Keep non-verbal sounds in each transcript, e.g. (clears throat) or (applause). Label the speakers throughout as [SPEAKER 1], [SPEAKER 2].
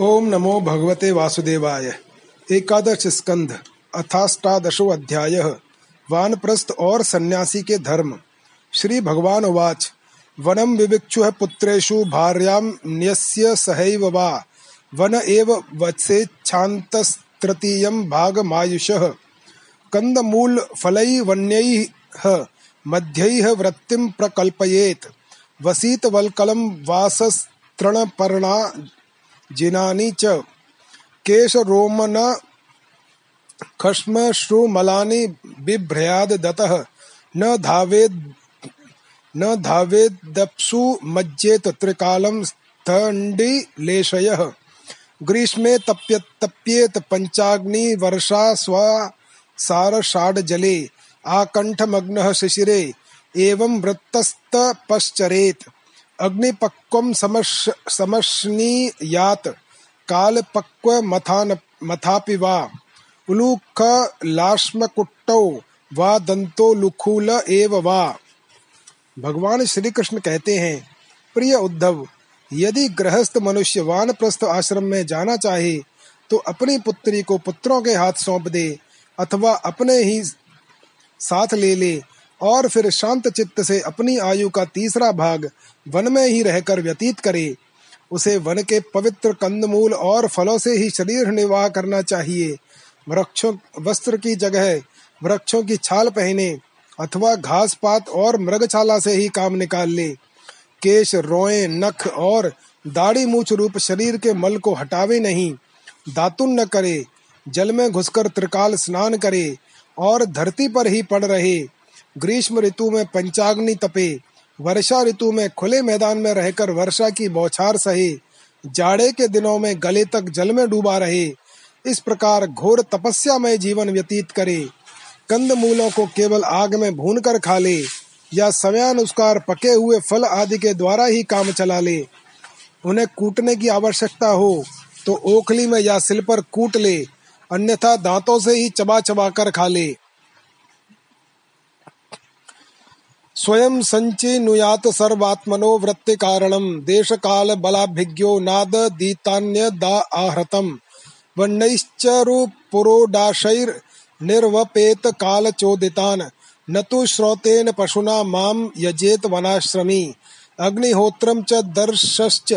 [SPEAKER 1] ओम नमो भगवते वासुदेवाय। एकादश स्कंध, अथाष्टादशो अध्याय, वानप्रस्थ और सन्यासी के धर्म। श्री भगवान उवाच वनम विविक्षु पुत्रेषु भार्याम न्यस्य सहैव वा, वन एव वत्सेच्छान्तस्तृतीयं भागमायुषः। कंदमूल फलै वन्यैः, मध्यैः वृत्तिं प्रकल्पयेत्। वसीतवल्कलं वासस्तृणपर्णा जिनानि च। केशरोमन खश्मश्रुमलानि बिभ्रयाद् दतः। न धावेद्, न धावेदप्सु मज्जेत त्रिकालं स्थण्डिलेशयः ग्रीष्मे तप्य, तप्येत पञ्चाग्नि वर्षा स्वा सारषाढजले आकण्ठमग्नः शिशिरे। एवं वृत्तस्तपश्चरेत् अग्निपक्वं समश्नीयात् कालपक्वमथापि वा। उलूखलाश्मकुट्टौ वा दंतो लुखूल एव वा। भगवान श्री कृष्ण कहते हैं, प्रिय उद्धव, यदि गृहस्थ मनुष्य वानप्रस्थ आश्रम में जाना चाहे तो अपनी पुत्री को पुत्रों के हाथ सौंप दे, अथवा अपने ही साथ ले ले, और फिर शांत चित्त से अपनी आयु का तीसरा भाग वन में ही रहकर व्यतीत करे। उसे वन के पवित्र कंदमूल और फलों से ही शरीर निर्वाह करना चाहिए। वृक्षों, वस्त्र की जगह, वृक्षों की छाल पहने अथवा घास पात और मृगछाला से ही काम निकाल ले। केश, रोए, नख और दाढ़ी मूछ रूप शरीर के मल को हटावे नहीं। दातुन न करे। जल में घुसकर त्रिकाल स्नान करे और धरती पर ही पड़ रहे। ग्रीष्म ऋतु में पंचाग्नि तपे। वर्षा ऋतु में खुले मैदान में रहकर वर्षा की बौछार सही, जाड़े के दिनों में गले तक जल में डूबा रहे। इस प्रकार घोर तपस्या में जीवन व्यतीत करे। कंद मूलों को केवल आग में भून कर खा ले, या समयानुसार पके हुए फल आदि के द्वारा ही काम चला ले। उन्हें कूटने की आवश्यकता हो तो ओखली में या सिल पर कूट ले, अन्यथा दांतों से ही चबा चबा कर खा ले। स्वयं संचिनुयात सर्वात्मनो वृत्ति कारणम देश काल बलाभिज्ञो नाद दीतान्य दा आहृतम। वन्नैश्चरुपुरोडाशैर निर्वपेत काल चोदितान न तो श्रोतेन पशुना माम यजेत वनाश्रमी। अग्निहोत्रम च दर्शश्च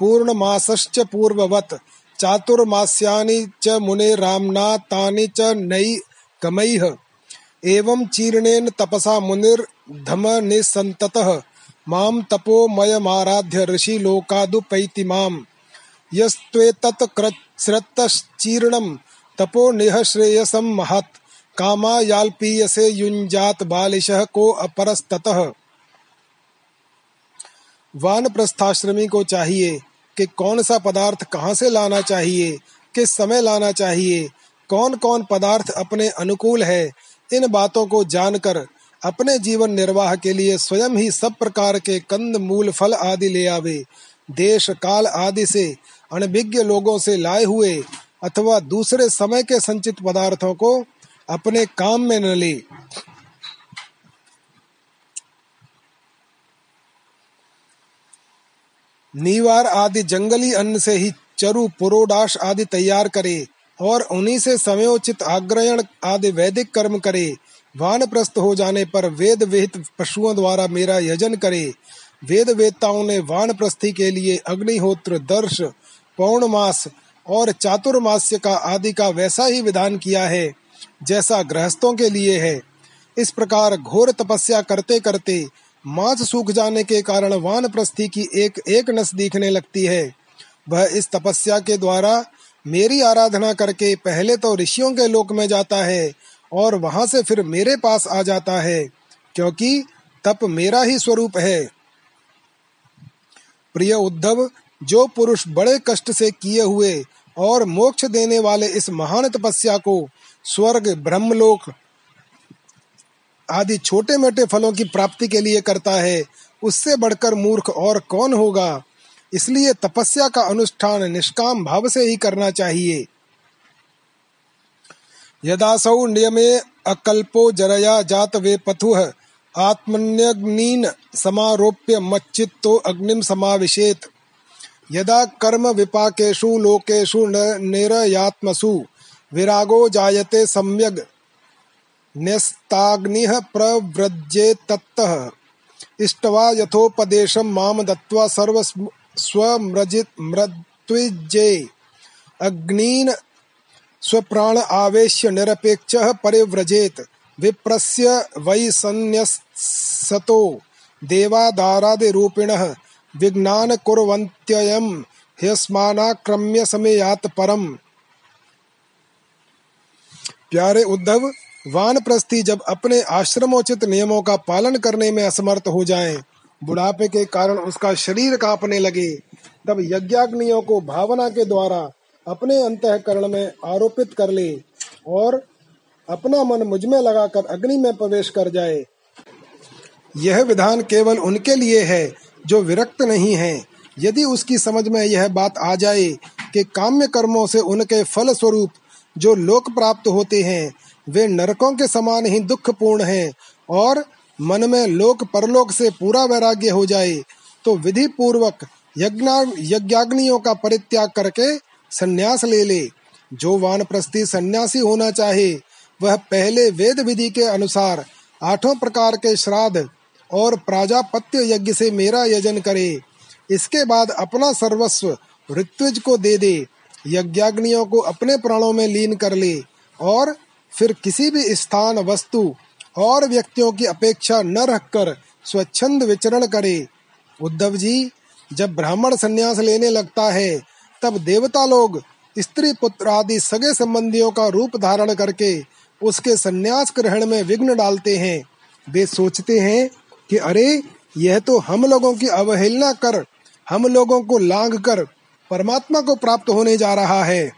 [SPEAKER 1] पूर्णमासश्च पूर्ववत्। चातुर्मास्यानि च मुने रामना तानि च नई कमैः। एवं चीर्णेन तपसा मुनिर धम निसंततः माम तपोमयमाराध्य ऋषि लोकादुपैति माम यस्त्वेतत्कृत्स्रतश्चीर्णं तपो निह श्रेयसम महत्, कामायाल्पीयसे युञ्जात बालिशः को अपरस्ततः। वान प्रस्थाश्रमी को चाहिए कि कौन सा पदार्थ कहाँ से लाना चाहिए, किस समय लाना चाहिए कौन कौन पदार्थ अपने अनुकूल है, इन बातों को जानकर अपने जीवन निर्वाह के लिए स्वयं ही सब प्रकार के कंद, मूल, फल आदि ले आवे। देश काल आदि से, अनभिज्ञ लोगों से लाए हुए अथवा दूसरे समय के संचित पदार्थों को अपने काम में न ले। नीवार आदि जंगली अन्न से ही चरु, पुरोडाश आदि तैयार करे और उन्हीं से समयोचित आग्रहण आदि वैदिक कर्म करे। वानप्रस्थ हो जाने पर वेद विहित पशुओं द्वारा मेरा यजन करे। वेद वेदताओं ने वानप्रस्थी के लिए अग्निहोत्र, दर्श, पौर्णमास और चातुर्मास्य का आदि का वैसा ही विधान किया है, जैसा गृहस्थों के लिए है। इस प्रकार घोर तपस्या करते करते मांस सूख जाने के कारण वानप्रस्थी की एक एक नस दिखने लगती है। वह इस तपस्या के द्वारा मेरी आराधना करके पहले तो ऋषियों के लोक में जाता है और वहाँ से फिर मेरे पास आ जाता है, क्योंकि तप मेरा ही स्वरूप है। प्रिय उद्धव, जो पुरुष बड़े कष्ट से किए हुए और मोक्ष देने वाले इस महान तपस्या को, स्वर्ग, ब्रह्मलोक आदि छोटे मोटे फलों की प्राप्ति के लिए करता है, उससे बढ़कर मूर्ख और कौन होगा? इसलिए तपस्या का अनुष्ठान निष्काम भाव से ही करना चाहिए। यदासौ नियमे अकल्पो जरया जात वे पथुः। आत्मन्यग्नीन समारोप्य मच्चित्तो अग्निम समाविशेत। यदा कर्म विपाकेषु लोकेषु निरयात्मसु, विरागो जायते सम्यग्। न्यस्ताग्निः प्रव्रजेत्ततः इष्ट्वा यथोपदेशं माम दत्त्वा सर्वस्वमृत्विजे अग्नीन् स्वप्राण आवेश्य निरपेक्ष परिव्रजेत। विप्रस्य वै सन्न्यसतो देवादारादिरूपिणः विज्ञान कुर्वन्त्ययं ह्यस्मानाक्रम्य समेयात परम। प्यारे उद्धव वानप्रस्थी जब अपने आश्रमोचित नियमों का पालन करने में असमर्थ हो जाएँ, बुढ़ापे के कारण उसका शरीर कांपने लगे तब यज्ञाग्नियों को भावना के द्वारा अपने अंतकरण में आरोपित कर ले और अपना मन मुझमें लगाकर अग्नि में प्रवेश कर जाए। यह विधान केवल उनके लिए है जो विरक्त नहीं है। यदि उसकी समझ में यह बात आ जाए कि काम्य कर्मों से उनके फल स्वरूप जो लोक प्राप्त होते हैं, वे नरकों के समान ही दुखपूर्ण हैं और मन में लोक परलोक से पूरा वैराग्य हो जाए तो विधि पूर्वक यज्ञाग्नियों का परित्याग करके संन्यास ले ले। जो वानप्रस्थी सन्यासी होना चाहे, वह पहले वेद विधि के अनुसार आठों प्रकार के श्राद्ध और प्राजापत्य यज्ञ से मेरा यजन करे। इसके बाद अपना सर्वस्व ऋत्विज को दे दे, यज्ञाग्नियों को अपने प्राणों में लीन कर ले और फिर किसी भी स्थान, वस्तु और व्यक्तियों की अपेक्षा न रखकर स्वच्छंद विचरण करे। उद्धव जी, जब ब्राह्मण संन्यास लेने लगता है तब देवता लोग, स्त्री पुत्र आदि सगे संबंधियों का रूप धारण करके उसके संन्यास ग्रहण में विघ्न डालते हैं। वे सोचते हैं कि अरे, यह तो हम लोगों की अवहेलना कर, हम लोगों को लांग कर परमात्मा को प्राप्त होने जा रहा है।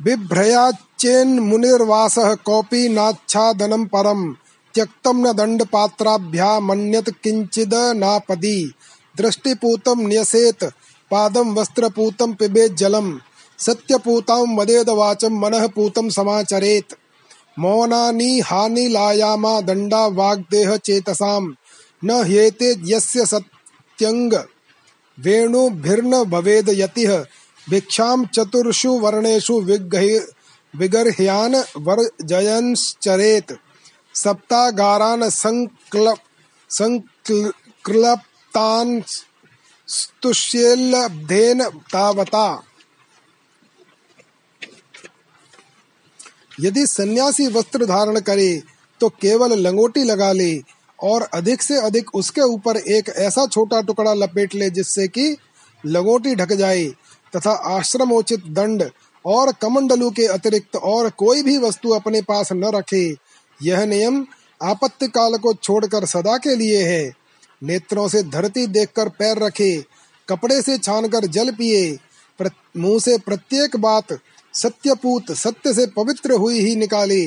[SPEAKER 1] बिभ्रयाचेन मुनिर्वास कौपी नाच्छादनम परम। त्यक्तम न दंड पात्राभ्या मन्यत किंचिद नापदी। दृष्टिपूतम न्यसेत पादम वस्त्रपूतम पिबेत जलम। सत्यपूतां वदेद वाचम मनः पूतम समाचरेत। मौनानि हानि लायामा दंडा वाग्देह चेतसाम। न ह्येते यस्य सत्यंग वेणुभिर्न भवेद यतिः। भिक्षाम चतुर्षु वर्णेषु विगर्ह्यान वर्जयंश्चरेत। सप्तागारान संक्ल, संक्लप्तान तावता। यदि सन्यासी वस्त्र धारण करे तो केवल लंगोटी लगा ले और अधिक से अधिक उसके ऊपर एक ऐसा छोटा टुकड़ा लपेट ले जिससे कि लंगोटी ढक जाए तथा आश्रमोचित दंड और कमंडलू के अतिरिक्त और कोई भी वस्तु अपने पास न रखे यह नियम आपत्ति काल को छोड़कर सदा के लिए है। नेत्रों से धरती देखकर पैर रखे, कपड़े से छानकर जल पिए मुँह से प्रत्येक बात सत्यपूत, सत्य से पवित्र हुई ही निकाले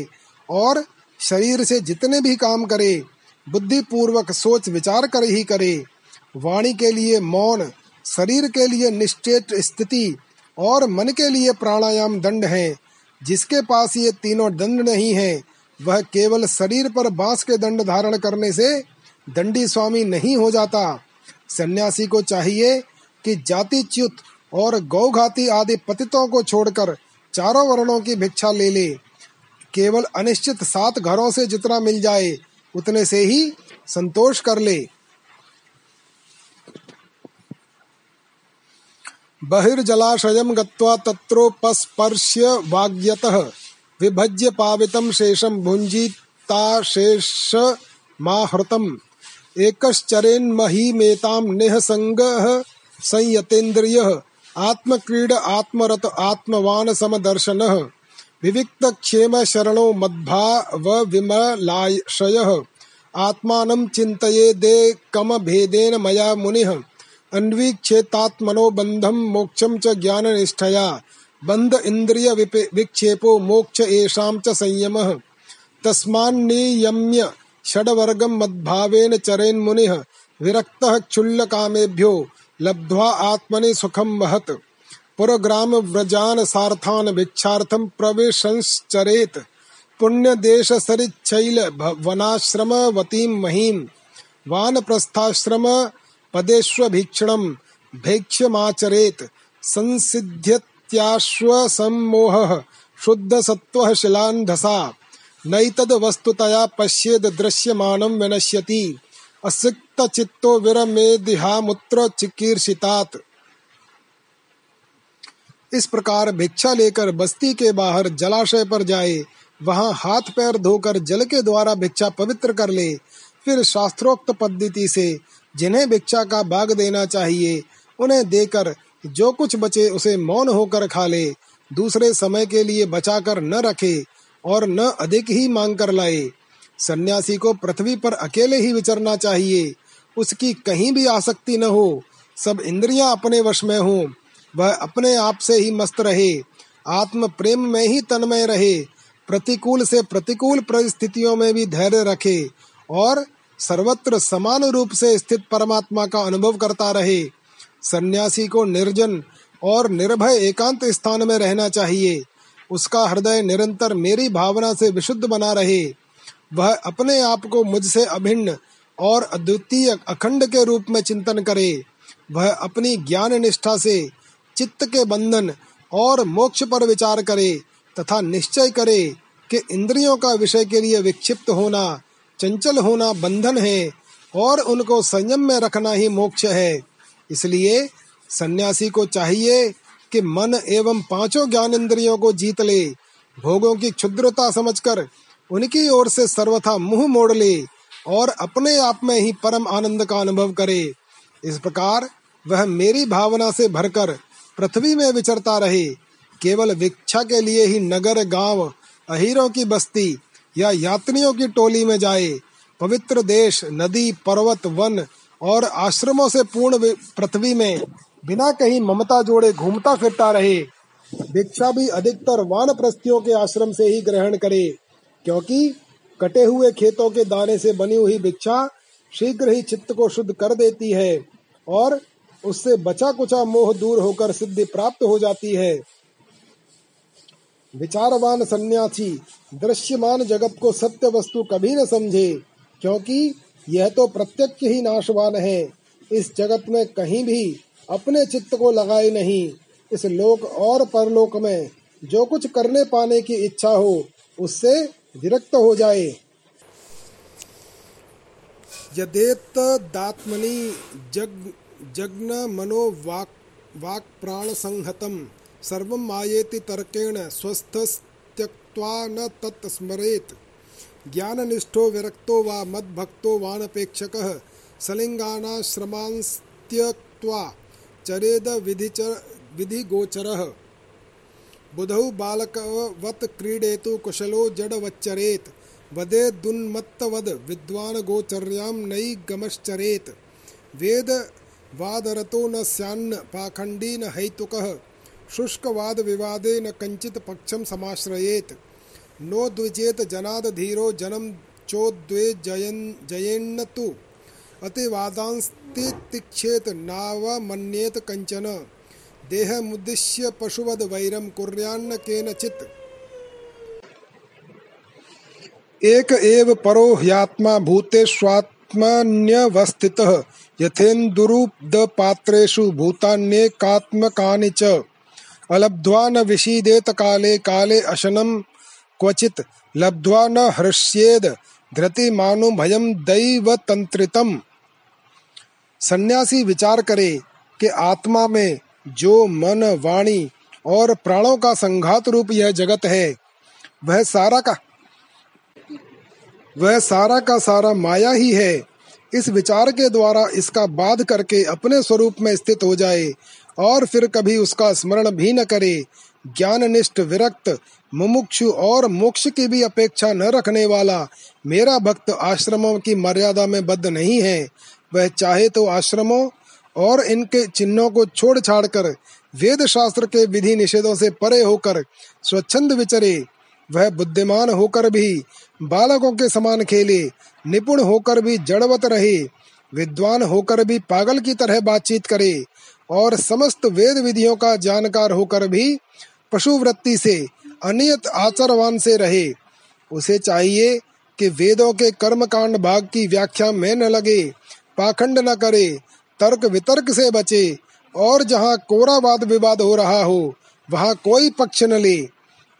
[SPEAKER 1] और शरीर से जितने भी काम करे बुद्धि पूर्वक सोच विचार कर ही करे। वाणी के लिए मौन, शरीर के लिए निश्चेत स्थिति और मन के लिए प्राणायाम दंड है, जिसके पास ये तीनों दंड नहीं है। वह केवल शरीर पर बाँस के दंड धारण करने से दंडी स्वामी नहीं हो जाता। सन्यासी को चाहिए कि जाति च्युत और गौघाती आदि पतितों को छोड़कर चारों वर्णों की भिक्षा ले ले। केवल अनिश्चित सात घरों से जितना मिल जाए, उतने से ही संतोष कर ले। बहिर्जलाशय गत्वा तत्रोपस्पर्श्य वाग्यतः। विभज्य पावितं शेषं भुञ्जीताशेषमाहृतम् एकश्चरेन्महीमेतां निःसङ्गः संयतेन्द्रियः, आत्मक्रीड, आत्मरत आत्मवान समदर्शन चिन्तये दे कम भेदेन मया मुनिः। अन्वीक्षेतात्मनो बन्धं मोक्षं च ज्ञाननिष्ठया। बन्ध इंद्रिय विक्षेपो मोक्ष एषां च संयमः। तस्मान्नियम्य षड्वर्गं मद्भावेन चरेन्मुनिः विरक्तः क्षुल्लकामेभ्यो लब्ध्वा आत्मनि सुखम महत पुरग्राम व्रजान सार्थान प्रवेशंश्चरेत। पुण्य देश सरिच्छैल वनाश्रम वतीम महीम। वानप्रस्थाश्रम पदेष्वभीक्षणं भैक्ष्यमाचरेत्। संसिद्ध्यत्याश्वसम्मोहः शुद्धसत्त्वः शिलान्धसा, नैतद् वस्तुतया पश्येद् दृश्यमानं विनश्यति। असिक्त असिक्तचित्तो विरमेदिहामुत्र चिकीर्षितात्। इस प्रकार भिक्षा लेकर बस्ती के बाहर जलाशय पर जाए, वहाँ हाथ पैर धोकर जल के द्वारा भिक्षा पवित्र कर ले। फिर शास्त्रोक्त पद्धति से जिन्हें भिक्षा का भाग देना चाहिए, उन्हें देकर जो कुछ बचे उसे मौन होकर खा ले, दूसरे समय के लिए बचाकर न रखे और न अधिक ही मांग कर लाए। सन्यासी को पृथ्वी पर अकेले ही विचरना चाहिए। उसकी कहीं भी आसक्ति न हो। सब इंद्रियाँ अपने वश में हो। वह अपने आप से ही मस्त रहे। आत्म प्रेम में ही तन्मय रहे। प्रतिकूल से प्रतिकूल परिस्थितियों में भी धैर्य रखे और सर्वत्र समान रूप से स्थित परमात्मा का अनुभव करता रहे। सन्यासी को निर्जन और निर्भय एकांत स्थान में रहना चाहिए। उसका हृदय निरंतर मेरी भावना से विशुद्ध बना रहे। वह अपने आप को मुझसे अभिन्न और अद्वितीय अखंड के रूप में चिंतन करे। वह अपनी ज्ञान निष्ठा से चित्त के बंधन और मोक्ष पर विचार करे तथा निश्चय करे कि इंद्रियों का विषय के लिए विक्षिप्त होना, चंचल होना बंधन है और उनको संयम में रखना ही मोक्ष है। इसलिए सन्यासी को चाहिए कि मन एवं पाँचों ज्ञान इंद्रियों को जीत ले, भोगों की क्षुद्रता समझकर उनकी ओर से सर्वथा मुँह मोड़ ले और अपने आप में ही परम आनंद का अनुभव करे। इस प्रकार वह मेरी भावना से भरकर पृथ्वी में विचरता रहे। केवल भिक्षा के लिए ही नगर, गाँव, अहीरों की बस्ती या यात्रियों की टोली में जाए, पवित्र देश, नदी, पर्वत, वन और आश्रमों से पूर्ण पृथ्वी में बिना कहीं ममता जोड़े घूमता फिरता रहे। भिक्षा भी अधिकतर वान के आश्रम से ही ग्रहण करे, क्योंकि कटे हुए खेतों के दाने से बनी हुई भिक्षा शीघ्र ही चित्त को शुद्ध कर देती है और उससे बचा कुचा मोह दूर होकर सिद्धि प्राप्त हो जाती है। विचारवान सन्यासी, दृश्यमान जगत को सत्य वस्तु कभी न समझे, क्योंकि यह तो प्रत्यक्ष ही नाशवान है। इस जगत में कहीं भी अपने चित्त को लगाए नहीं। इस लोक और परलोक में जो कुछ करने पाने की इच्छा हो, उससे विरक्त हो जाए। यदेत दात्मनि जग, जग्न मनो वाक् वाक् प्राण संहतम। सर्वं मायेति तर्केण स्वस्थस्त्यक्त्वा न तत् स्मरेत् ज्ञाननिष्ठो विरक्तो वा मद्भक्तो वानपेक्षकः सलिङ्गानाश्रमांस्त्यक्त्वा चरेद विधिच विधिगोचरः। बुधौ बालकवत् क्रीडेतु कुशलो जडवच्चरेत्। वदेदुन्मत्तवद् विद्वान् गोचर्यां नयि गमश्चरेत् वेद वादरतो न स्यान्न पाखंडी न हेतुकः। शुष्कवाद विवादे न कंचित पक्षम समाश्रयेत। नो द्विजेत जनाद धीरो जनम चोद्वे जयन जयेन्न तु। अतिवादांस्तिक्षेत नाव मन्येत कंचन देहमुद्दिश्य पशुवद वैरम कुर्यान्न केनचित्। एक एव परो ह्यात्मा भूतेष्वात्मन्यवस्थितः। यथेन्दुरुपदपात्रेषु भूतान्येकात्मकानि च। अलब्ध्वा न विषीदेत काले काले अशनं क्वचित् लब्ध्वा न हृष्येद धृतिमानु भयम दैवतंत्रितम सन्यासी विचार करे कि आत्मा में जो मन, वाणी और प्राणों का संघात रूप यह जगत है, वह सारा का वह सारा का सारा माया ही है। इस विचार के द्वारा इसका बाध करके अपने स्वरूप में स्थित हो जाए और फिर कभी उसका स्मरण भी न करे। ज्ञाननिष्ठ विरक्त, मुमुक्षु और मोक्ष की भी अपेक्षा न रखने वाला मेरा भक्त आश्रमों की मर्यादा में बद्ध नहीं है। वह चाहे तो आश्रमों और इनके चिन्हों को छोड़ छाड़ कर वेद शास्त्र के विधि निषेधों से परे होकर स्वच्छंद विचरे। वह बुद्धिमान होकर भी, बालकों के समान खेले, निपुण होकर भी जड़वत रहे, विद्वान होकर भी पागल की तरह बातचीत करे और समस्त वेद विधियों का जानकार होकर भी पशु वृत्ति से, अनियत आचरवान से रहे। उसे चाहिए कि वेदों के कर्म कांड भाग की व्याख्या में न लगे, पाखंड न करे, तर्क वितर्क से बचे, और जहाँ कोरा वाद विवाद हो रहा हो, वहाँ कोई पक्ष न ले।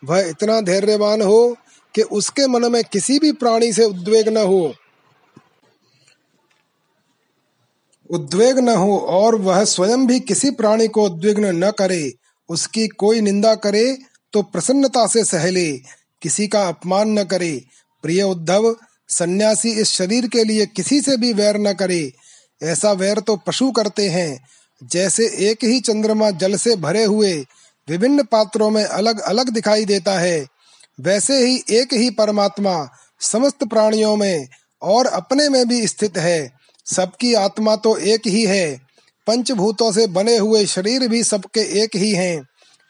[SPEAKER 1] वह इतना धैर्यवान हो कि उसके मन में किसी भी प्राणी से उद्वेग न हो। उद्वेग न हो और वह स्वयं भी किसी प्राणी को उद्विग्न न करे। उसकी कोई निंदा करे तो प्रसन्नता से सहले, किसी का अपमान न करे। प्रिय उद्धव, सन्यासी इस शरीर के लिए किसी से भी वैर न करे। ऐसा वैर तो पशु करते हैं। जैसे एक ही चंद्रमा जल से भरे हुए, विभिन्न पात्रों में अलग अलग दिखाई देता है, वैसे ही एक ही परमात्मा समस्त प्राणियों में और अपने में भी स्थित है। सबकी आत्मा तो एक ही है। पंचभूतों से बने हुए शरीर भी सबके एक ही हैं,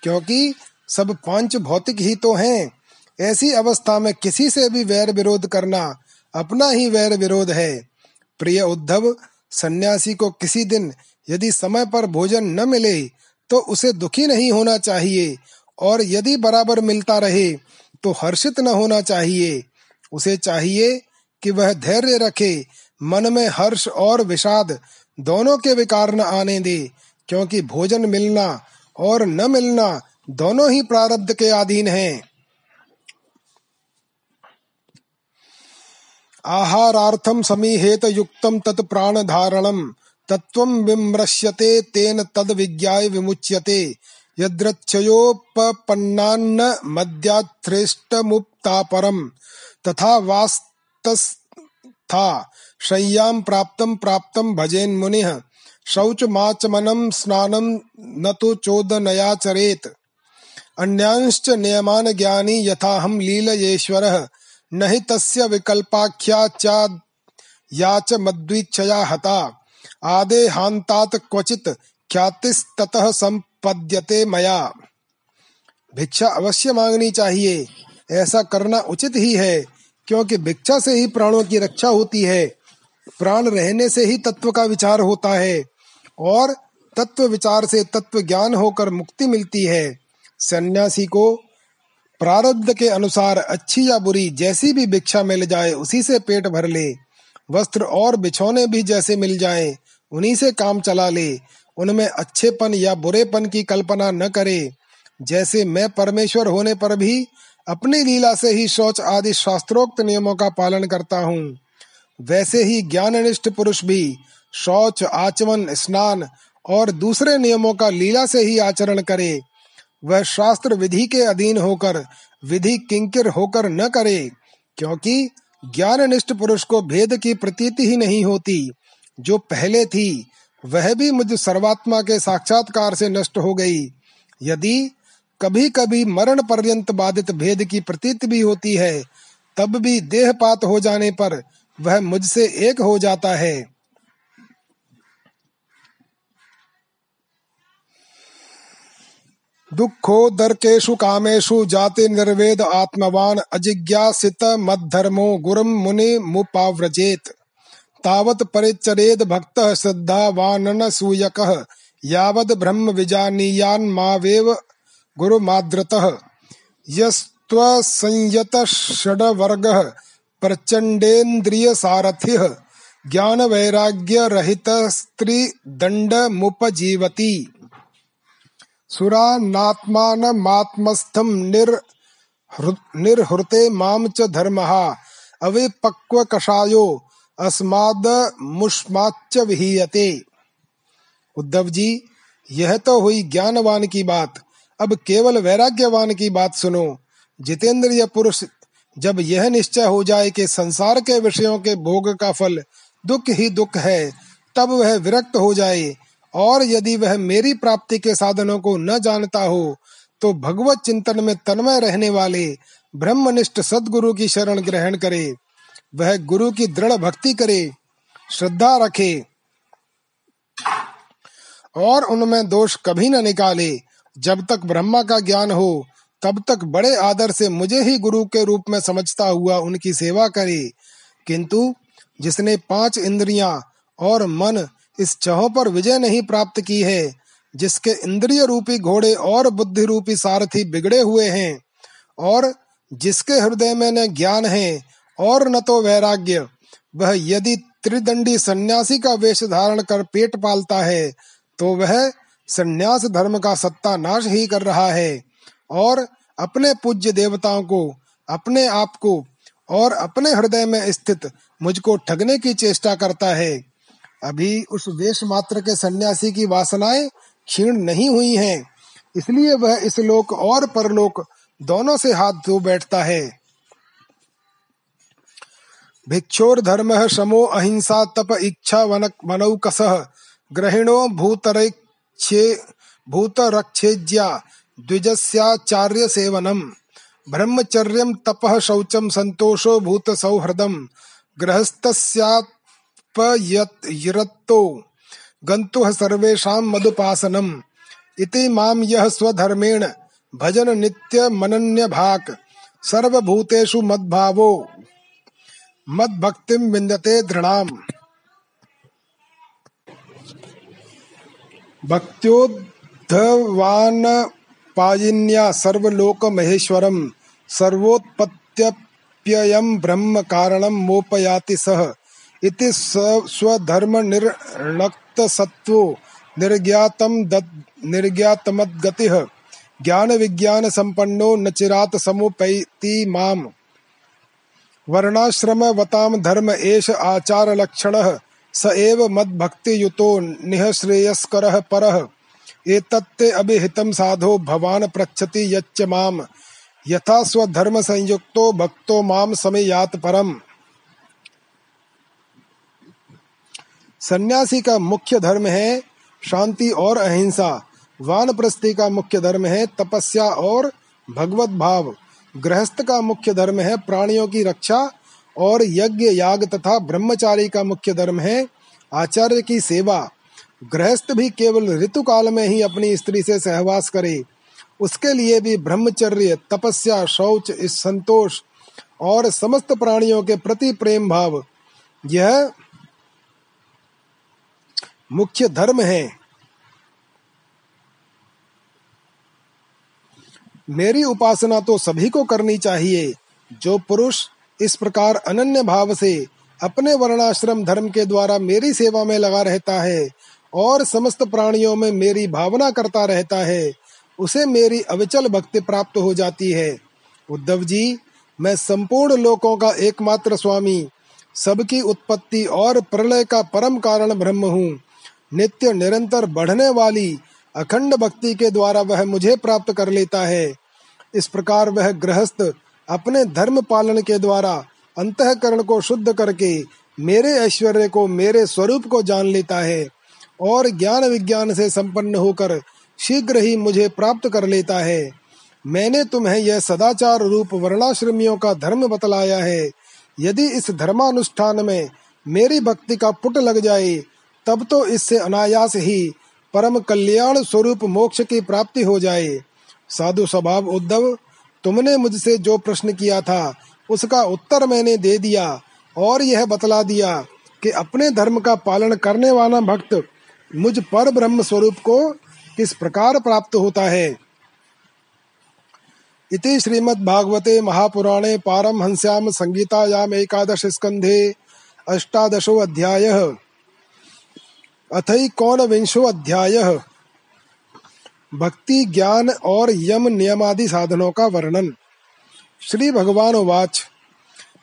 [SPEAKER 1] क्योंकि सब पाँच भौतिक ही तो हैं। ऐसी अवस्था में किसी से भी वैर विरोध करना अपना ही वैर विरोध है। प्रिय उद्धव, सन्यासी को किसी दिन यदि समय पर भोजन न मिले तो उसे दुखी नहीं होना चाहिए, और यदि बराबर मिलता रहे तो हर्षित न होना चाहिए। उसे चाहिए कि वह धैर्य रखे, मन में हर्ष और विषाद दोनों के विकार न आने दे, क्योंकि भोजन मिलना और न मिलना दोनों ही प्रारब्ध के अधीन हैं। आहारार्थम समीहेत युक्तम तत् प्राण धारणम तत्व विमृश्यते, तेन तद विज्ञाय विमुच्यते। यद्रक्षयोपपन्नान्न मद्याथ्रेष्टमुक्तापरम तथा वास्तस्था शय्यां प्राप्तं प्राप्तं भजेन् मुनिः, शौचमाचमनं स्नानं न तु चोदनयाचरेत्। अन्यांश्च नियमान् ज्ञानी यथाहं लीलयेश्वरः, न हि तस्य विकल्पाख्या या च मद्वीच्छया हता। आदे हान्तात् क्वचित् ख्यातिस्ततः संपद्यते मया। भिक्षा अवश्य मांगनी चाहिए, ऐसा करना उचित ही है। क्योंकि भिक्षा से ही प्राणों की रक्षा होती है। प्राण रहने से ही तत्व का विचार होता है और तत्व विचार से तत्व ज्ञान होकर मुक्ति मिलती है। सन्यासी को प्रारब्ध के अनुसार अच्छी या बुरी जैसी भी भिक्षा मिल जाए, उसी से पेट भर ले। वस्त्र और बिछौने भी जैसे मिल जाए, उन्हीं से काम चला ले। उनमें अच्छेपन या बुरेपन की कल्पना न करे। जैसे मैं परमेश्वर होने पर भी अपनी लीला से ही शौच आदि शास्त्रोक्त नियमों का पालन करता हूँ। वैसे ही ज्ञाननिष्ठ पुरुष भी शौच, आचमन, स्नान और दूसरे नियमों का लीला से ही आचरण करे। वह शास्त्र विधि के अधीन होकर, विधि किंकिर होकर न करे, क्योंकि ज्ञाननिष्ठ पुरुष को भेद की प्रतीति ही नहीं होती। जो पहले थी, वह भी मुझ सर्वात्मा के साक्षात्कार से नष्ट हो गई। यदि कभी कभी मरण पर्यंत बाधित भेद की प्रतीत भी होती है, तब भी देहपात हो जाने पर वह मुझसे एक हो जाता है। दुखो दर्केशु कामेशु जाति निर्वेद आत्मवान अजिज्ञासित मद्धर्मो गुरुम मुनि मुपाव्रजेत। तावत परिचरेद भक्त श्रद्धा वानन सूयक यावद ब्रह्म विजानीयान मावेव गुरुमाद्रतः यस्त्वसंयत षड्वर्गः प्रचंडेन्द्रिय सारथि ज्ञान वैराग्य रहित स्त्री दंड मुपजीवती सुरा नात्मान मात्मस्थम निर निर्हृते माम च धर्मः अस्माद मुष्माच विहीयते। उद्धव जी यह तो हुई ज्ञानवान की बात। अब केवल वैराग्यवान की बात सुनो। जितेंद्रिय पुरुष, जब यह निश्चय हो जाए कि संसार के विषयों के भोग का फल दुख ही दुख है, तब वह विरक्त हो जाए। और यदि वह मेरी प्राप्ति के साधनों को न जानता हो तो भगवत चिंतन में तन्मय रहने वाले ब्रह्मनिष्ठ सदगुरु की शरण ग्रहण करे। वह गुरु की दृढ़ भक्ति करे, श्रद्धा रखे, और उनमें दोष कभी न निकाले। जब तक ब्रह्मा का ज्ञान हो, तब तक बड़े आदर से मुझे ही गुरु के रूप में समझता हुआ उनकी सेवा करे। किंतु जिसने पाँच इंद्रियाँ और मन इस चहों पर विजय नहीं प्राप्त की है, जिसके इंद्रिय रूपी घोड़े और बुद्धि रूपी सारथी बिगड़े हुए हैं, और जिसके हृदय में न ज्ञान है और न तो वैराग्य, वह यदि त्रिदंडी सन्यासी का वेश धारण कर पेट पालता है तो वह सन्यास धर्म का सत्ता नाश ही कर रहा है और अपने पूज्य देवताओं को, अपने आप को और अपने हृदय में स्थित मुझको ठगने की चेष्टा करता है। अभी उस वेश मात्र के सन्यासी की वासनाएँ क्षीण नहीं हुई हैं, इसलिए वह इस लोक और परलोक दोनों से हाथ धो बैठता है। भिक्षोर धर्म शमो अहिंसा तप इच्छा वन वनौकस ग्रहिणो भूतरक्षे भूतरक्षेज्या द्विजस्याचार्य सेवनम ब्रह्मचर्यम तपः संतोषो भूत सौहृदम गृहस्थस्यात्पयत्तो गन्तुः सर्वेषां मधुपासनम इति माम यह स्वधर्मेण भजन नित्य मनन्य भाक सर्वभूतेषु मद्भावो। मद्भक्तिम विन्दते दृणाम। भक्त्योद्धवान पायिन्या सर्वलोक महेश्वरम सर्वोत्पत्त्यप्ययम ब्रह्म कारणम मोपयाति सह इति स्वधर्म निर्णक्त सत्वो निर्ज्ञातम निर्ज्ञातमद्गतिः। ज्ञान विज्ञान संपन्नो न चिरात समुपैति माम। वर्णाश्रम वताम धर्म एष आचार लक्षण स एव मद्भक्ति युतो निःश्रेयस्करः परः। एतत्ते अभिहितं साधो भवान पृच्छति यच्च माम। यथा स्वधर्म संयुक्तो भक्तो माम समेयात परम। सन्यासी का मुख्य धर्म है शांति और अहिंसा। वानप्रस्थी का मुख्य धर्म है तपस्या और भगवत भाव गृहस्थ का मुख्य धर्म है प्राणियों की रक्षा और यज्ञ याग तथा ब्रह्मचारी का मुख्य धर्म है आचार्य की सेवा। गृहस्थ भी केवल ऋतु काल में ही अपनी स्त्री से सहवास करे। उसके लिए भी ब्रह्मचर्य, तपस्या, शौच, संतोष और समस्त प्राणियों के प्रति प्रेम भाव, यह मुख्य धर्म है। मेरी उपासना तो सभी को करनी चाहिए, जो पुरुष इस प्रकार अनन्य भाव से अपने वर्णाश्रम धर्म के द्वारा मेरी सेवा में लगा रहता है और समस्त प्राणियों में मेरी भावना करता रहता है, उसे मेरी अविचल भक्ति प्राप्त हो जाती है। उद्धव जी, मैं संपूर्ण लोकों का एकमात्र स्वामी, सबकी उत्पत्ति और प्रलय का परम कारण ब्रह्म हूँ। नित्य निरंतर बढ़ने वाली अखंड भक्ति के द्वारा वह मुझे प्राप्त कर लेता है। इस प्रकार वह गृहस्थ अपने धर्म पालन के द्वारा अंतकरण को शुद्ध करके मेरे ऐश्वर्य को, मेरे स्वरूप को जान लेता है और ज्ञान विज्ञान से संपन्न होकर शीघ्र ही मुझे प्राप्त कर लेता है। मैंने तुम्हें यह सदाचार रूप वर्णाश्रमियों का धर्म बतलाया है। यदि इस धर्मानुष्ठान में मेरी भक्ति का पुट लग जाए, तब तो इससे अनायास ही परम कल्याण स्वरूप मोक्ष की प्राप्ति हो जाए। साधु स्वभाव उद्धव तुमने मुझसे जो प्रश्न किया था, उसका उत्तर मैंने दे दिया और यह बतला दिया कि अपने धर्म का पालन करने वाला भक्त मुझ पर ब्रह्म स्वरूप को किस प्रकार प्राप्त होता है। इति श्रीमद्भागवते महापुराणे पारमहंस्याम संगीतायाम एकादश स्कंधे अष्टादशो अध्यायः। विंशो अध्याय। भक्ति, ज्ञान और यम नियमादि साधनों का वर्णन। श्री भगवान वाच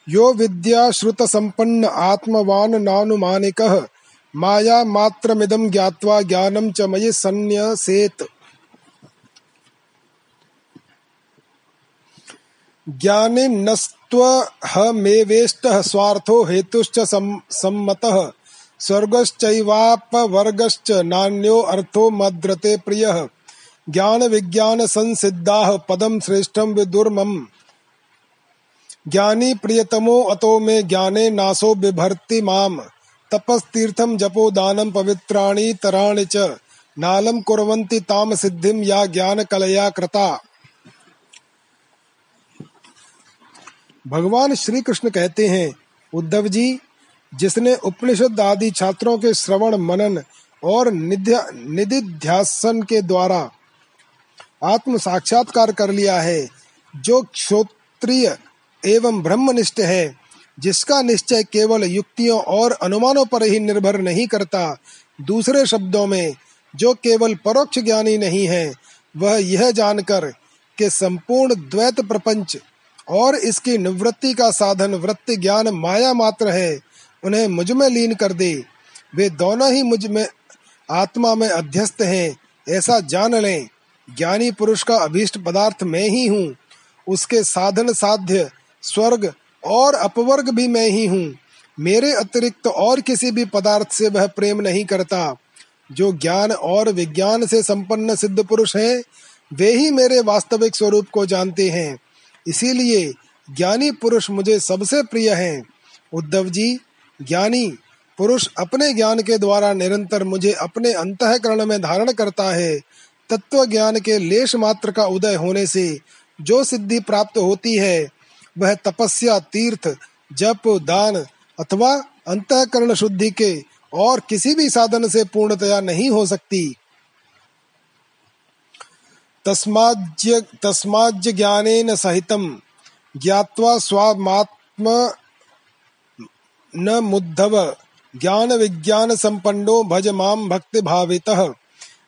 [SPEAKER 1] यो विद्या श्रुत संपन्न आत्मवान नानुमानिक, माया मात्रमिदं ज्ञात्वा ज्ञानम च मयि सन्न्यसेत। ज्ञाने नस्त्वहमेवेष्टः स्वार्थो हेतुश्च सम्मतः, स्वर्गश्चैवापवर्गश्च नान्यो अर्थो मद्रते प्रियः। ज्ञान विज्ञान संसिद्धा पदम श्रेष्ठम विदुर्मम। ज्ञानी प्रियतमो अतो मे ज्ञाने नासो बिभर्ति माम। तपस्तीर्थम जपो दानम पवित्राणि तराणि च। नालम कुर्वन्ति ताम सिद्धिम या ज्ञान कलया कृता। भगवान श्री कृष्ण कहते हैं, उद्धव जी, जिसने उपनिषद आदि छात्रों के श्रवण मनन और निधिध्यासन के द्वारा आत्म साक्षात्कार कर लिया है, जो क्षोत्रिय एवं ब्रह्मनिष्ठ है, जिसका निश्चय केवल युक्तियों और अनुमानों पर ही निर्भर नहीं करता, दूसरे शब्दों में, जो केवल परोक्ष ज्ञानी नहीं है, वह यह जानकर कि संपूर्ण द्वैत प्रपंच और इसकी निवृत्ति का साधन वृत्ति ज्ञान माया मात्र है, उन्हें मुझमें लीन कर दे। वे दोनों ही मुझमें, आत्मा में अध्यस्त हैं, ऐसा जान लें। ज्ञानी पुरुष का अभीष्ट पदार्थ मैं ही हूँ। उसके साधन साध्य, स्वर्ग और अपवर्ग भी मैं ही हूँ। मेरे अतिरिक्त और किसी भी पदार्थ से वह प्रेम नहीं करता। जो ज्ञान और विज्ञान से संपन्न सिद्ध पुरुष हैं, वे ही मेरे वास्तविक स्वरूप को जानते हैं। इसीलिए ज्ञानी पुरुष मुझे सबसे प्रिय हैं। उद्धव जी, ज्ञानी पुरुष अपने ज्ञान के द्वारा निरंतर मुझे अपने अंतकरण में धारण करता है। तत्व ज्ञान के लेश मात्र का उदय होने से जो सिद्धि प्राप्त होती है, वह तपस्या, तीर्थ, जप, दान अथवा अंतकरण शुद्धि के और किसी भी साधन से पूर्णतया नहीं हो सकती। तस्माज्य तस्माज्य ज्ञानेन सहितं ज्ञात्वा स्वात्म न मुद्धव ज्ञान विज्ञान संपन्नो भज माम भक्ति भावितः।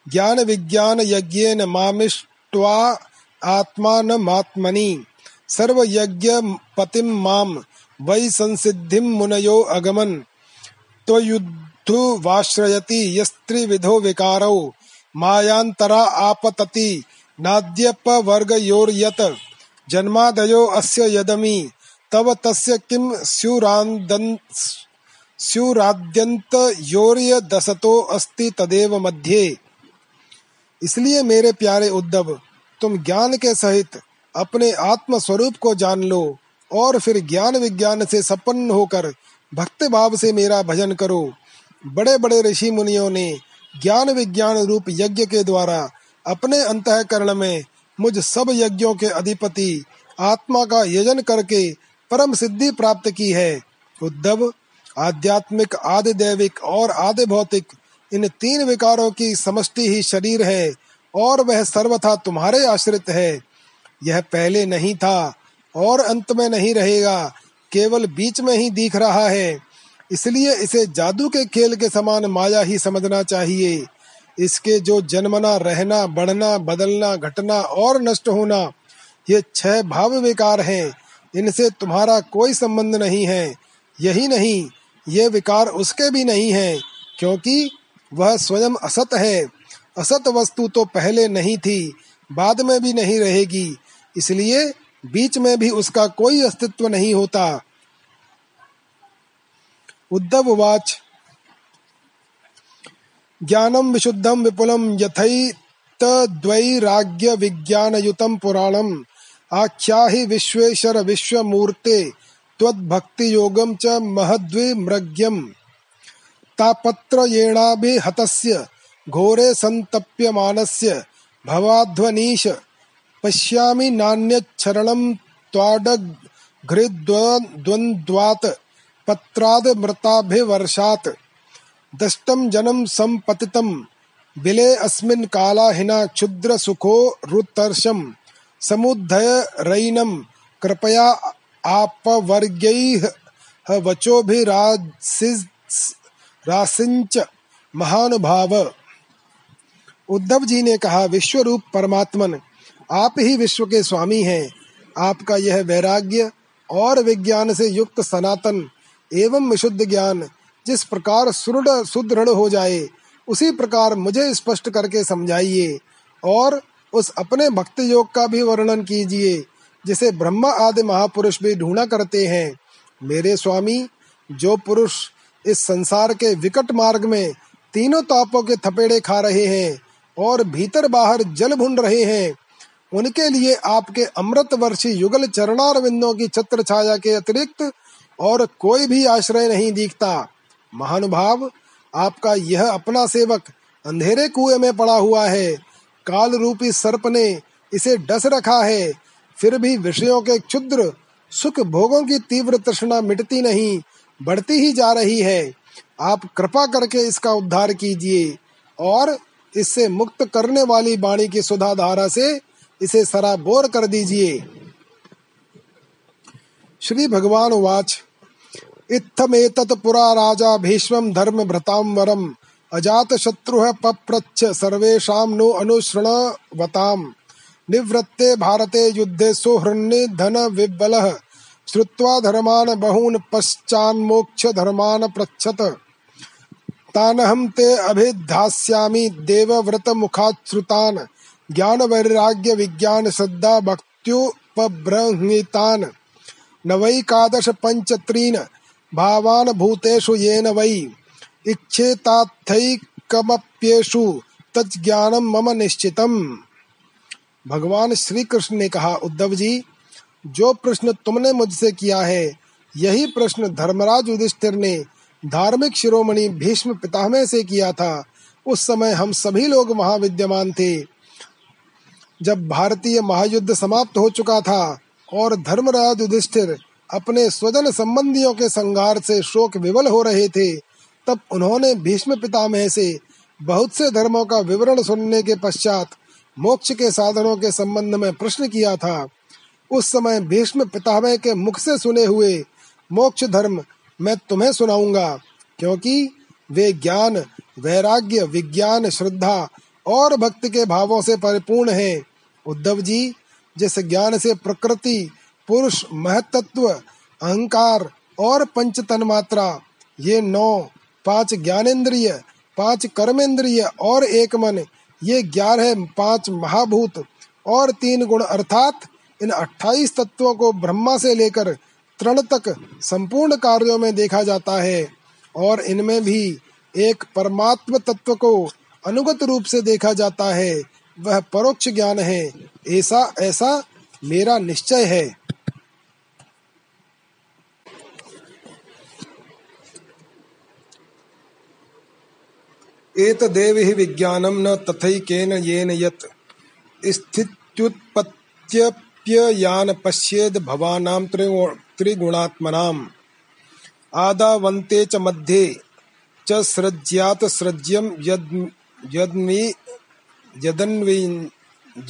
[SPEAKER 1] ज्ञान विज्ञान यज्ञेन मामिष्ट्वा आत्मानमात्मनि। सर्व यज्ञ पतिम माम वै संसिद्धिम मुनयो अगमन। त्वयुद्धु वाश्रयति यस्त्रिविधो विकारौ। मायांतरा आपतति, नाद्यपवर्गयोर्यत्। जन्मादयो अस्य यदमि, तव तस्य किं स्युरादन् स्युराद्यन्तयोर्यदसतो अस्ति तदेव मध्ये। इसलिए मेरे प्यारे उद्धव, तुम ज्ञान के सहित अपने आत्म स्वरूप को जान लो और फिर ज्ञान विज्ञान से संपन्न होकर भक्त भाव से मेरा भजन करो। बड़े बड़े ऋषि मुनियों ने ज्ञान विज्ञान रूप यज्ञ के द्वारा अपने अंतकरण में मुझ सब यज्ञों के अधिपति, आत्मा का यजन करके परम सिद्धि प्राप्त की है। उद्धव, आध्यात्मिक, आदि दैविक और आदि भौतिक इन तीन विकारों की समष्टि ही शरीर है, और वह सर्वथा तुम्हारे आश्रित है। यह पहले नहीं था, और अंत में नहीं रहेगा, केवल बीच में ही दिख रहा है। इसलिए इसे जादू के खेल के समान माया ही समझना चाहिए। इसके जो जन्मना, रहना, बढ़ना, बदलना, घटना और नष्ट होना, ये छह भाव विकार हैं। इनसे तुम्हारा कोई संबंध नहीं है। यही नहीं, ये विकार उसके भी नहीं है, क्योंकि वह स्वयं असत है। असत वस्तु तो पहले नहीं थी, बाद में भी नहीं रहेगी। इसलिए बीच में भी उसका कोई अस्तित्व नहीं होता। उद्धव वाच। ज्ञानम विशुद्धम विपुलम यथैतद्वैराग्य विज्ञानयुतम पुराणम। आख्याहि विश्वेश्वर विश्वमूर्ते त्वद्भक्ति योगम च महद्विमृग्यम। तापत्रयेणाभिहतस्य, घोरे सन्तप्यमानस्य, भवाध्वनीश, पश्यामि नान्यच्छरणं त्वाडघृद्वन्द्वात्, पत्राद्मृताभिवर्षात्। दष्टम जनम संपतितम बिले अस्मिन् कालाहिना क्षुद्र सुखो रुतर्षम। समुद्धय रैनम कृपया आपवर्ग्यैः वचोभिरासिंच महानुभाव। उद्धव जी ने कहा विश्व रूप परमात्मन, आप ही विश्व के स्वामी हैं। आपका यह वैराग्य और विज्ञान से युक्त सनातन एवं विशुद्ध ज्ञान, जिस प्रकार सुदृढ़ सुदृढ़ हो जाए, उसी प्रकार मुझे स्पष्ट करके समझाइए और उस अपने भक्ति योग का भी वर्णन कीजिए, जिसे ब्रह्मा आदि महापुरुष भी ढूंढा करते हैं। मेरे स्वामी, जो पुरुष इस संसार के विकट मार्ग में तीनों तापों के थपेड़े खा रहे हैं और भीतर बाहर जल भुन रहे हैं। उनके लिए आपके अमृत वर्षी युगल चरणार विंदों की छत्र छाया के अतिरिक्त और कोई भी आश्रय नहीं दिखता। महानुभाव, आपका यह अपना सेवक अंधेरे कुएँ में पड़ा हुआ है। काल रूपी सर्प ने इसे डस रखा है। फिर भी विषयों के क्षुद्र, सुख भोगों की तीव्र तृष्णा मिटती नहीं। बढ़ती ही जा रही है। आप कृपा करके इसका उद्धार कीजिए और इससे मुक्त करने वाली वाणी की सुधा धारा से इसे सराबोर कर दीजिए। श्री भगवान वाच इत्थमेतत् पुरा राजा भीष्मं धर्मभृतां वरम् अजातशत्रुः पप्रच्छ सर्वेषां नो अनुसृणवताम् निवृत्ते भारते युद्धे सुहृन्नि धनविह्वलः श्रुत्वा धर्मान् बहून पश्चान्मोक्ष धर्मान् पृच्छत। तानहं ते अभिधास्यामि देवव्रतमुखात् ज्ञान वैराग्य विज्ञान श्रद्धा भक्त्युपबृंहितान् नवैकादश पञ्चत्रीन् भावान भूतेषु येन वै। इच्छेताथैकमप्येषु तज्ज्ञानम मम निश्चितम। भगवान श्री कृष्ण ने कहा उद्धव जी जो प्रश्न तुमने मुझसे किया है, यही प्रश्न धर्मराज युधिष्ठिर ने धार्मिक शिरोमणि भीष्म पितामह से किया था। उस समय हम सभी लोग वहाँ विद्यमान थे। जब भारतीय महायुद्ध समाप्त हो चुका था और धर्मराज युधिष्ठिर अपने स्वजन संबंधियों के संघार से शोक विवल हो रहे थे, तब उन्होंने भीष्म पितामह से बहुत से धर्मों का विवरण सुनने के पश्चात मोक्ष के साधनों के संबंध में प्रश्न किया था। उस समय भीष्म पितामह के मुख से सुने हुए, मोक्ष धर्म मैं तुम्हें सुनाऊँगा, क्योंकि वे ज्ञान, वैराग्य, विज्ञान, श्रद्धा और भक्ति के भावों से परिपूर्ण हैं। उद्धव जी, जिस ज्ञान से प्रकृति, पुरुष, महतत्व, अहंकार और पंच तन्मात्रा, ये नौ, पाँच ज्ञानेन्द्रिय, पाँच कर्मेंद्रिय और एक मन, ये ग्यारह, पाँच महाभूत और तीन गुण अर्थात इन अट्ठाईस तत्वों को ब्रह्मा से लेकर तृण तक संपूर्ण कार्यों में देखा जाता है और इनमें भी एक परमात्म तत्व को अनुगत रूप से देखा जाता है। वह परोक्ष ज्ञान है। ऐसा ऐसा मेरा निश्चय है। एतदेव हि विज्ञानं न तथैकेन येन यत् स्थित्युत्पत्त्यप्ययान् पश्येद् भवानां त्रिगुणात्मनाम्। आदावन्ते च मध्ये च सृज्यात् सृज्यं यद्मि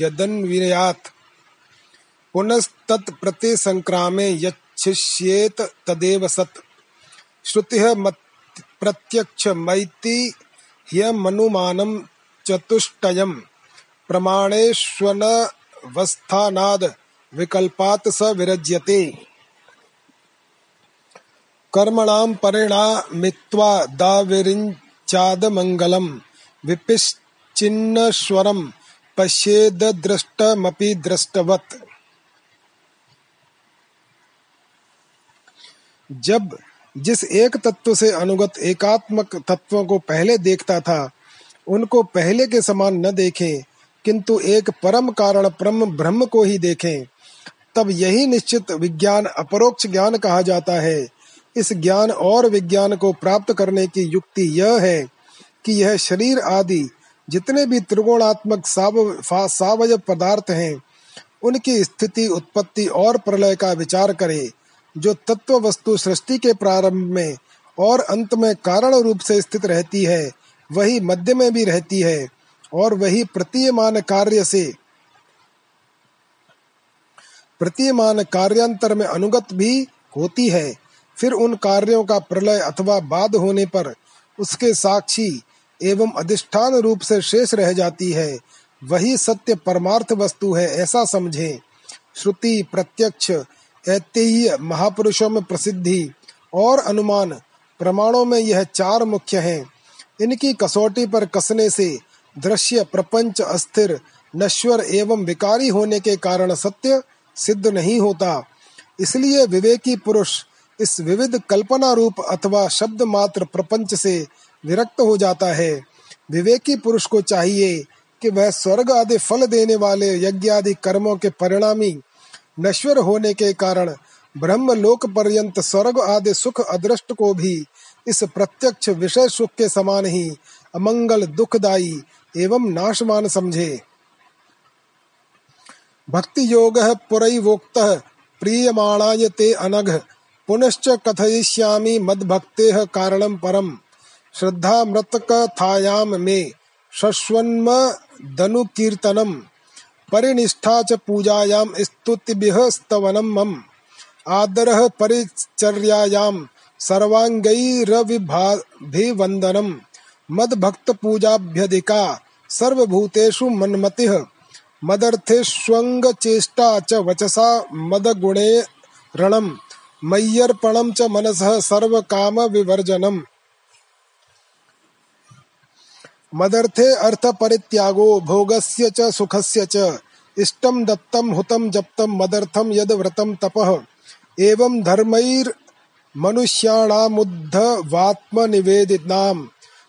[SPEAKER 1] यदन्वियात् पुनस्तत्प्रतिसङ्क्रामे यच्छिष्येत तदेव सत्। श्रुतिः प्रत्यक्षमैति ह्यमनुमानं चतुष्टयम् प्रमाणेष्वनवस्थानाद् विकल्पात् स विरज्यते। कर्मणां परिणामित्वा दाविरिञ्चादमङ्गलम्, विपिश्चिन्नश्वरं पश्येद्द्रष्टमपि दृष्टवत् जब जिस एक तत्व से अनुगत एकात्मक तत्वों को पहले देखता था, उनको पहले के समान न देखें, किंतु एक परम कारण परम ब्रह्म को ही देखें। तब यही निश्चित विज्ञान अपरोक्ष ज्ञान कहा जाता है। इस ज्ञान और विज्ञान को प्राप्त करने की युक्ति यह है कि यह शरीर आदि जितने भी त्रिगुणात्मक सावय पदार्थ हैं, उनकी स्थिति, उत्पत्ति और प्रलय का विचार करे, जो तत्व वस्तु सृष्टि के प्रारंभ में और अंत में कारण रूप से स्थित रहती है, वही मध्य में भी रहती है और वही प्रतीयमान कार्य से प्रतीयमान कार्यांतर में अनुगत भी होती है। फिर उन कार्यों का प्रलय अथवा बाद होने पर उसके साक्षी एवं अधिष्ठान रूप से शेष रह जाती है। वही सत्य परमार्थ वस्तु है, ऐसा समझे। श्रुति, प्रत्यक्ष ऐतिह्य महापुरुषों में प्रसिद्धि और अनुमान प्रमाणों में यह चार मुख्य हैं। इनकी कसौटी पर कसने से दृश्य, प्रपंच, अस्थिर, नश्वर एवं विकारी होने के कारण सत्य सिद्ध नहीं होता। इसलिए विवेकी पुरुष इस विविध कल्पना रूप अथवा शब्द मात्र प्रपंच से विरक्त हो जाता है। विवेकी पुरुष को चाहिए कि वह स्वर्ग आदि फल देने वाले यज्ञ आदि कर्मों के परिणामी नश्वर होने के कारण ब्रह्म लोक पर्यंत स्वर्ग आदि सुख अदृष्ट को भी इस प्रत्यक्ष विषय सुख के समान ही अमंगल दुखदायी एवं नाशमान समझे। भक्ति योग पुरैवोक्त, प्रीयमाणाय ते अनघ। पुनश्च कथयिष्यामि मद्भक्ते कारणम परम। श्रद्धा मृत कथायाम में शश्वन्म दनु कीर्तनम परिनिष्ठा च पूजायां स्तुतिभिः स्तवनं मम। आदरः परिचर्यायां सर्वाङ्गैरभिवन्दनम् मद्भक्तपूजाभ्यधिका, सर्वभूतेषु मन्मतिः। मदर्थेष्वङ्गचेष्टा च वचसा मदगुणे रणम् मय्यर्पणं च मनसः सर्वकामविवर्जनम्। मदर्थे अर्थ परित्यागो भोगस्य च, सुखस्य च इष्टं दत्तं हुतं जप्तं मदर्थं यद व्रतं तपः। एवं धर्मैर् मनुष्याणामुद्धवात्मनिवेदिताम्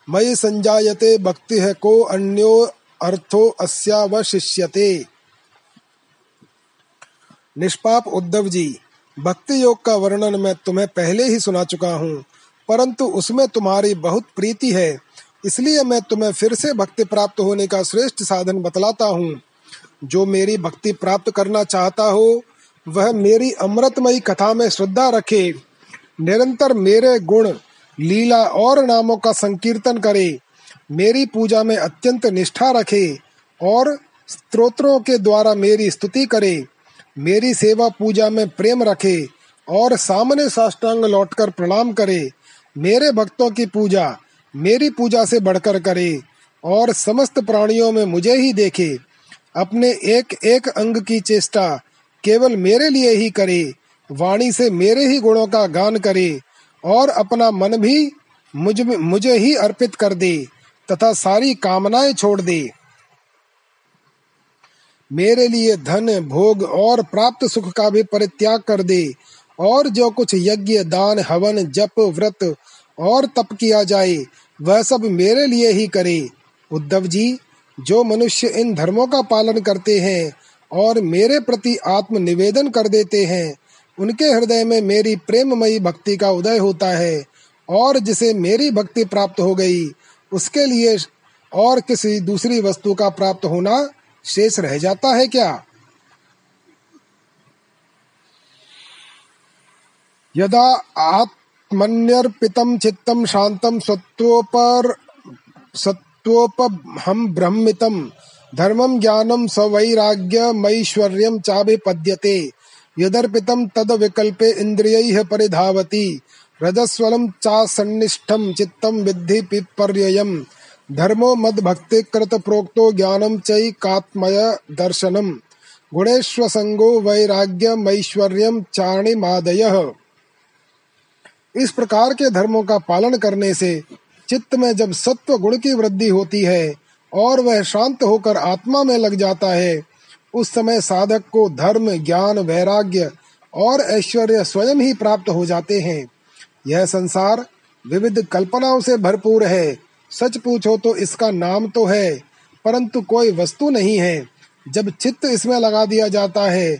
[SPEAKER 1] मयि संजायते भक्ति है को अन्यो अर्थो अस्यावशिष्यते। निष्पाप उद्धव जी, भक्ति योग का वर्णन मैं तुम्हें पहले ही सुना चुका हूँ, परंतु उसमें तुम्हारी बहुत प्रीति है, इसलिए मैं तुम्हें फिर से भक्ति प्राप्त होने का श्रेष्ठ साधन बतलाता हूँ। जो मेरी भक्ति प्राप्त करना चाहता हो, वह मेरी अमृतमयी कथा में श्रद्धा रखे, निरंतर मेरे गुण, लीला और नामों का संकीर्तन करे मेरी पूजा में अत्यंत निष्ठा रखे और स्त्रोत्रों के द्वारा मेरी स्तुति करे। मेरी सेवा पूजा में प्रेम रखे और सामने साष्टांग लौटकर प्रणाम करे। मेरे भक्तों की पूजा मेरी पूजा से बढ़कर करे और समस्त प्राणियों में मुझे ही देखे। अपने एक एक अंग की चेष्टा केवल मेरे लिए ही करे। वाणी से मेरे ही गुणों का गान करे और अपना मन भी मुझ, मुझे ही अर्पित कर दे। तथा सारी कामनाएँ छोड़ दे। मेरे लिए धन, भोग और प्राप्त सुख का भी परित्याग कर दे और जो कुछ यज्ञ, दान, हवन, जप, व्रत और तप किया जाए, वह सब मेरे लिए ही करे। उद्धव जी, जो मनुष्य इन धर्मों का पालन करते हैं और मेरे प्रति आत्म निवेदन कर देते हैं, उनके हृदय में मेरी प्रेममयी भक्ति का उदय होता है और जिसे मेरी भक्ति प्राप्त हो गई उसके लिए और किसी दूसरी वस्तु का प्राप्त होना शेष रह जाता है क्या? यदा आत्मन्यर्पितं चित्तं शान्तं सत्त्वोपर सत्त्वोपहं ब्रह्मितं। धर्मं ज्ञानं सवैराग्यमैश्वर्यं चाभिपद्यते। तद विकल्पे इन्द्रियैः परिधावति। रजस्वलं चासन्निष्ठं चित्तं विद्धि पिपर्ययम् धर्मो मद भक्ति कृत प्रोक्तो ज्ञानम चैकात्मय दर्शनम। गुणेश्व संगो वैराग्य मैश्वर्यम चाणिमादय। इस प्रकार के धर्मों का पालन करने से चित्त में जब सत्व गुण की वृद्धि होती है और वह शांत होकर आत्मा में लग जाता है, उस समय साधक को धर्म, ज्ञान, वैराग्य और ऐश्वर्य स्वयं ही प्राप्त हो जाते हैं। यह संसार विविध कल्पनाओं से भरपूर है। सच पूछो तो इसका नाम तो है, परंतु कोई वस्तु नहीं है। जब चित्त इसमें लगा दिया जाता है,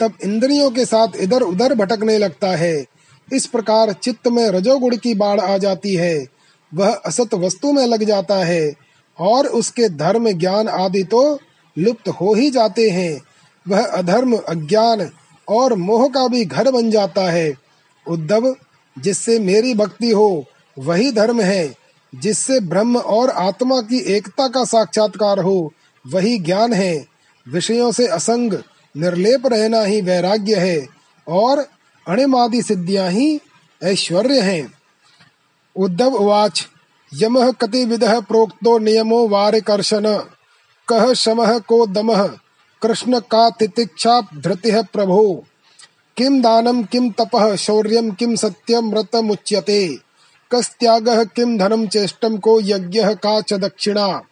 [SPEAKER 1] तब इंद्रियों के साथ इधर उधर भटकने लगता है। इस प्रकार चित्त में रजोगुण की बाढ़ आ जाती है। वह असत वस्तु में लग जाता है, और उसके धर्म ज्ञान आदि तो लुप्त हो ही जाते हैं। वह अधर्म, अज्ञान और मोह का भी घर बन जाता है। उद्धव जिससे मेरी भक्ति हो, वही धर्म है। जिससे ब्रह्म और आत्मा की एकता का साक्षात्कार हो, वही ज्ञान है। विषयों से असंग, निर्लेप रहना ही वैराग्य है और अणिमादि सिद्धियाँ ही ऐश्वर्य हैं। उद्धव उवाच, यम कतिविधः प्रोक्तो नियमो वारिकर्षण। कह शमः को दमः, कृष्ण का तितिक्षा धृतिः प्रभो। किम दानम किम तपः शौर्यम किम सत्यम व्रतमुच्यते कस्त्यागः किं धनं चेष्टं, को यज्ञः, का च दक्षिणा।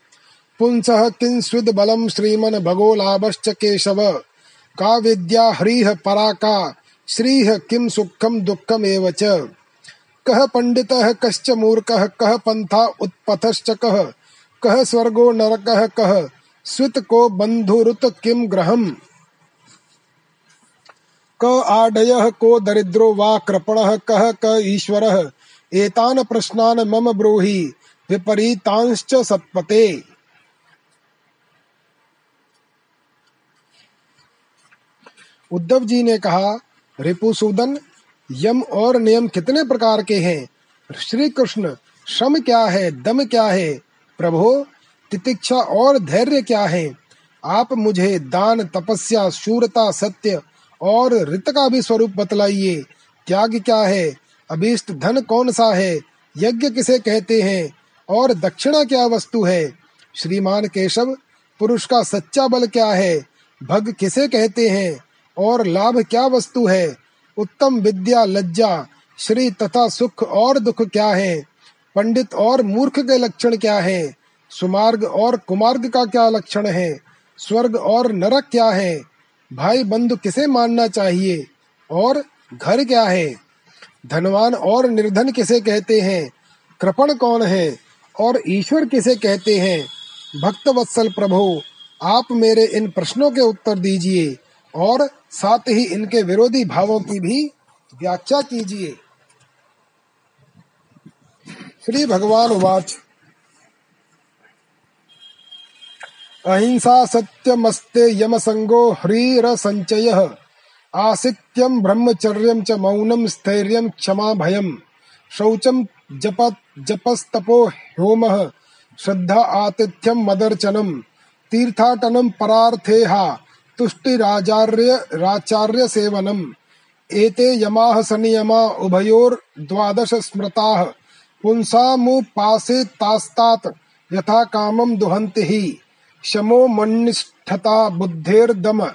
[SPEAKER 1] पुंसः किं स्विद बलं, श्रीमन् भगो लाभश्च केशव। का विद्या, ह्रीः परा का श्रीः किं सुखम दुःखमेव च। कः पण्डितः, कश्च मूर्खः, कः पन्था उत्पथश्च कः कः स्वर्गो नरकः, कः स्वित को बन्धुरुत किं ग्रहम्। क आडयः को दरिद्रो वा कृपणः कः क ईश्वरः। एतान प्रश्नान मम ब्रूहि, विपरीतांश्च सत्पते। उद्धव जी ने कहा रिपुसूदन यम और नियम कितने प्रकार के हैं? श्री कृष्ण श्रम क्या है? दम क्या है? प्रभो, तितिक्षा और धैर्य क्या है? आप मुझे दान, तपस्या, शूरता, सत्य और रित का भी स्वरूप बतलाइए। त्याग क्या है? अभीष्ट धन कौन सा है? यज्ञ किसे कहते हैं? और दक्षिणा क्या वस्तु है? श्रीमान केशव, पुरुष का सच्चा बल क्या है? भग किसे कहते हैं? और लाभ क्या वस्तु है? उत्तम विद्या, लज्जा, श्री तथा सुख और दुख क्या है? पंडित और मूर्ख के लक्षण क्या है? सुमार्ग और कुमार्ग का क्या लक्षण है? स्वर्ग और नरक क्या है? भाई बंधु किसे मानना चाहिए? और घर क्या है? धनवान और निर्धन किसे कहते हैं? कृपण कौन है? और ईश्वर किसे कहते हैं? भक्त वत्सल प्रभु, आप मेरे इन प्रश्नों के उत्तर दीजिए, और साथ ही इनके विरोधी भावों की भी व्याख्या कीजिए। श्री भगवान वाच। अहिंसा सत्यमस्ते यम संगो ह्रीर संचय आसित्यम ब्रह्मचर्यम च मौनम स्थैर्यम क्षमा भयम शौचम जप, जपस्तपो होम श्रद्धा आतिथ्यम मदर्चनम। तीर्थाटनम परार्थेहा। तुष्टिराचार्य, राचार्य सेवनम। एते यमाः सनियमा, उभयोर द्वादश स्मृताः। पुंसामुपासेतास्तात् यथा कामं दुहन्ति। हि शमो मन्निष्ठता बुद्धेर्दम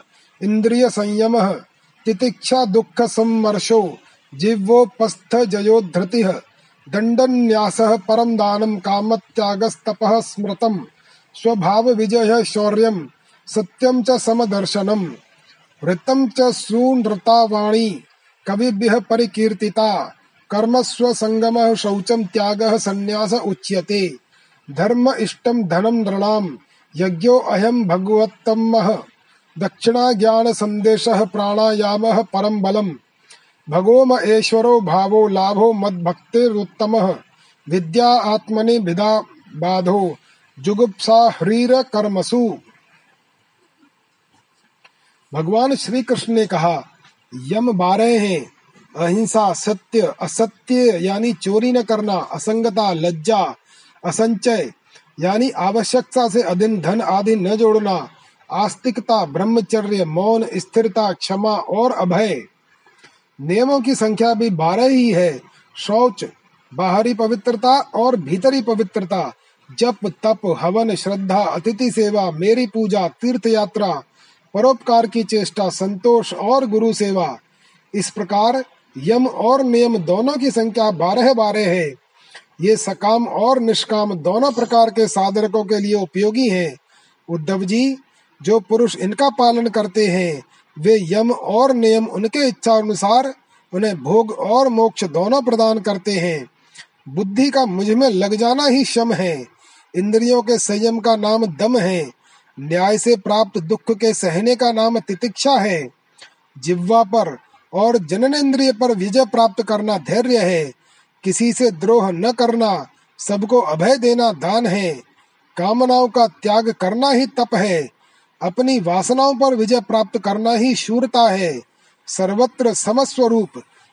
[SPEAKER 1] इंद्रिय संयम तितिक्षा दुःख सम्मर्शो जिह्वोपस्थ जयोधृतिः दण्डन्यासः परं दानं, कामत्यागस्तपः स्मृतम् स्वभाव विजय शौर्यम सत्यम च समदर्शनम। वृत्तम च सुनृता वाणी कविभ्यः परिकीर्तिता कर्मस्व संगम शौचम त्याग संन्यास उच्यते। धर्म इष्टम धनम नृणाम यज्ञो अयम भगवत्तमः दक्षिणा ज्ञान संदेश प्राणायाम परम बलम। भगोम ऐश्वरो भावो लाभो मद्भक्तिरुत्तम। विद्या आत्मनि विदा बाधो। जुगुप्सा ह्रीर कर्मसु। भगवान श्री कृष्ण ने कहा, यम बारह हैं, अहिंसा सत्य, असत्य यानी चोरी न करना, असंगता, लज्जा, असंचय यानी आवश्यकता से अधिन धन आदि न जोड़ना, आस्तिकता, ब्रह्मचर्य, मौन, स्थिरता, क्षमा और अभय। नियमों की संख्या भी बारह ही है, शौच, बाहरी पवित्रता और भीतरी पवित्रता, जप, तप, हवन, श्रद्धा, अतिथि सेवा, मेरी पूजा तीर्थ यात्रा परोपकार की चेष्टा, संतोष और गुरु सेवा। इस प्रकार यम और नियम दोनों की संख्या बारह बारह है। ये सकाम और निष्काम दोनों प्रकार के साधकों के लिए उपयोगी हैं। उद्धव जी, जो पुरुष इनका पालन करते हैं, वे यम और नियम उनके इच्छा अनुसार उन्हें भोग और मोक्ष दोनों प्रदान करते हैं। बुद्धि का मुझमें लग जाना ही शम है। इंद्रियों के संयम का नाम दम है। न्याय से प्राप्त दुख के सहने का नाम तितिक्षा है। जिह्वा पर और जनन इंद्रिय पर विजय प्राप्त करना धैर्य है। किसी से द्रोह न करना, सबको अभय देना दान है। कामनाओं का त्याग करना ही तप है। अपनी वासनाओं पर विजय प्राप्त करना ही शूरता है। सर्वत्र समस्वरूप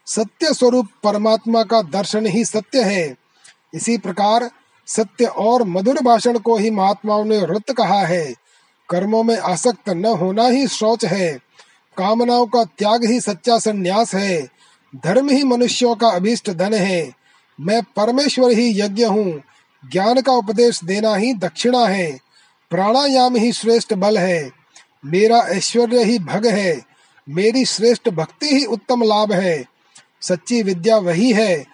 [SPEAKER 1] सत्य स्वरूप परमात्मा का दर्शन ही सत्य है। इसी प्रकार सत्य और मधुर भाषण को ही महात्माओं ने व्रत कहा है। कर्मों में आसक्त न होना ही शौच है। कामनाओं का त्याग ही सच्चा संन्यास है। धर्म ही मनुष्यों का अभीष्ट धन है। मैं परमेश्वर ही यज्ञ हूँ। ज्ञान का उपदेश देना ही दक्षिणा है। प्राणायाम ही श्रेष्ठ बल है। मेरा ऐश्वर्य ही भग है। मेरी श्रेष्ठ भक्ति ही उत्तम लाभ है। सच्ची विद्या वही है,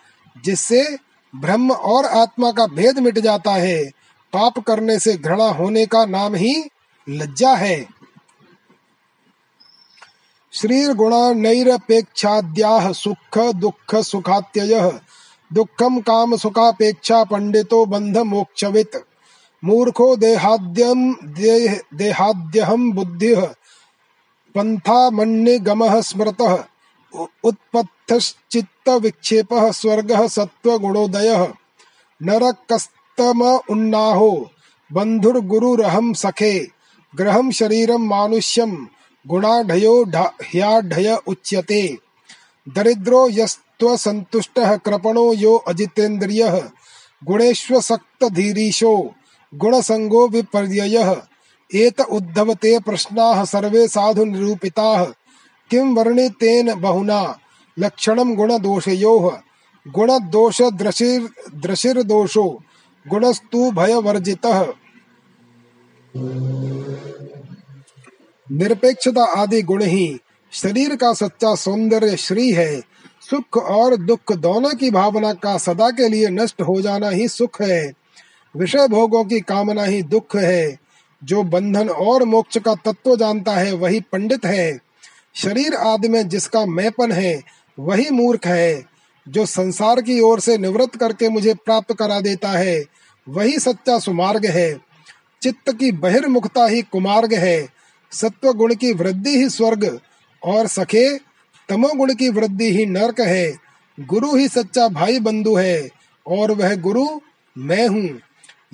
[SPEAKER 1] जिससे ब्रह्म और आत्मा का भेद मिट जाता है। पाप करने से घृणा होने का नाम ही लज्जा है। श्री गुणा नैरपेक्षाद्याह सुख दुख सुखात्यय। दुखम काम सुखापेक्षा पंडितो बंध मोक्षवित मूर्खो देहाद्यम देह, देहाद्यहम बुद्धि। पंथा मन्य गम स्मृत। उत्पत्तश्चित्त विक्षेप स्वर्ग सत्व गुणोदय नरकस्तम उन्नाहो। बंधुर्गुरुरहम सखे। ग्रहम शरीरम मानुष्यम गुणाढयो उच्यते। दरिद्रो यस्त्व संतुष्ट कृपणो यो अजितेन्द्रिय। गुणेष्वसक्त धीरीशो गुणसंगो विपर्यय। एत उद्धवते प्रश्नाः सर्वे साधु निरूपिताः किं वर्णितेन बहुना? लक्षणं गुणदोषयोः। गुण दोष द्रशिर द्रशिर दोषो गुणस्तु भय वर्जित निरपेक्षता आदि गुण ही शरीर का सच्चा सौंदर्य श्री है। सुख और दुख दोनों की भावना का सदा के लिए नष्ट हो जाना ही सुख है। विषय भोगों की कामना ही दुख है। जो बंधन और मोक्ष का तत्व जानता है, वही पंडित है। शरीर आदि में जिसका मैपन है, वही मूर्ख है। जो संसार की ओर से निवृत्त करके मुझे प्राप्त करा देता है, वही सच्चा सुमार्ग है। चित्त की बहिर्मुखता ही कुमार्ग है। सत्व गुण की वृद्धि ही स्वर्ग, और सखे तमोगुण की वृद्धि ही नरक है। गुरु ही सच्चा भाई बंधु है, और वह गुरु मैं हूँ।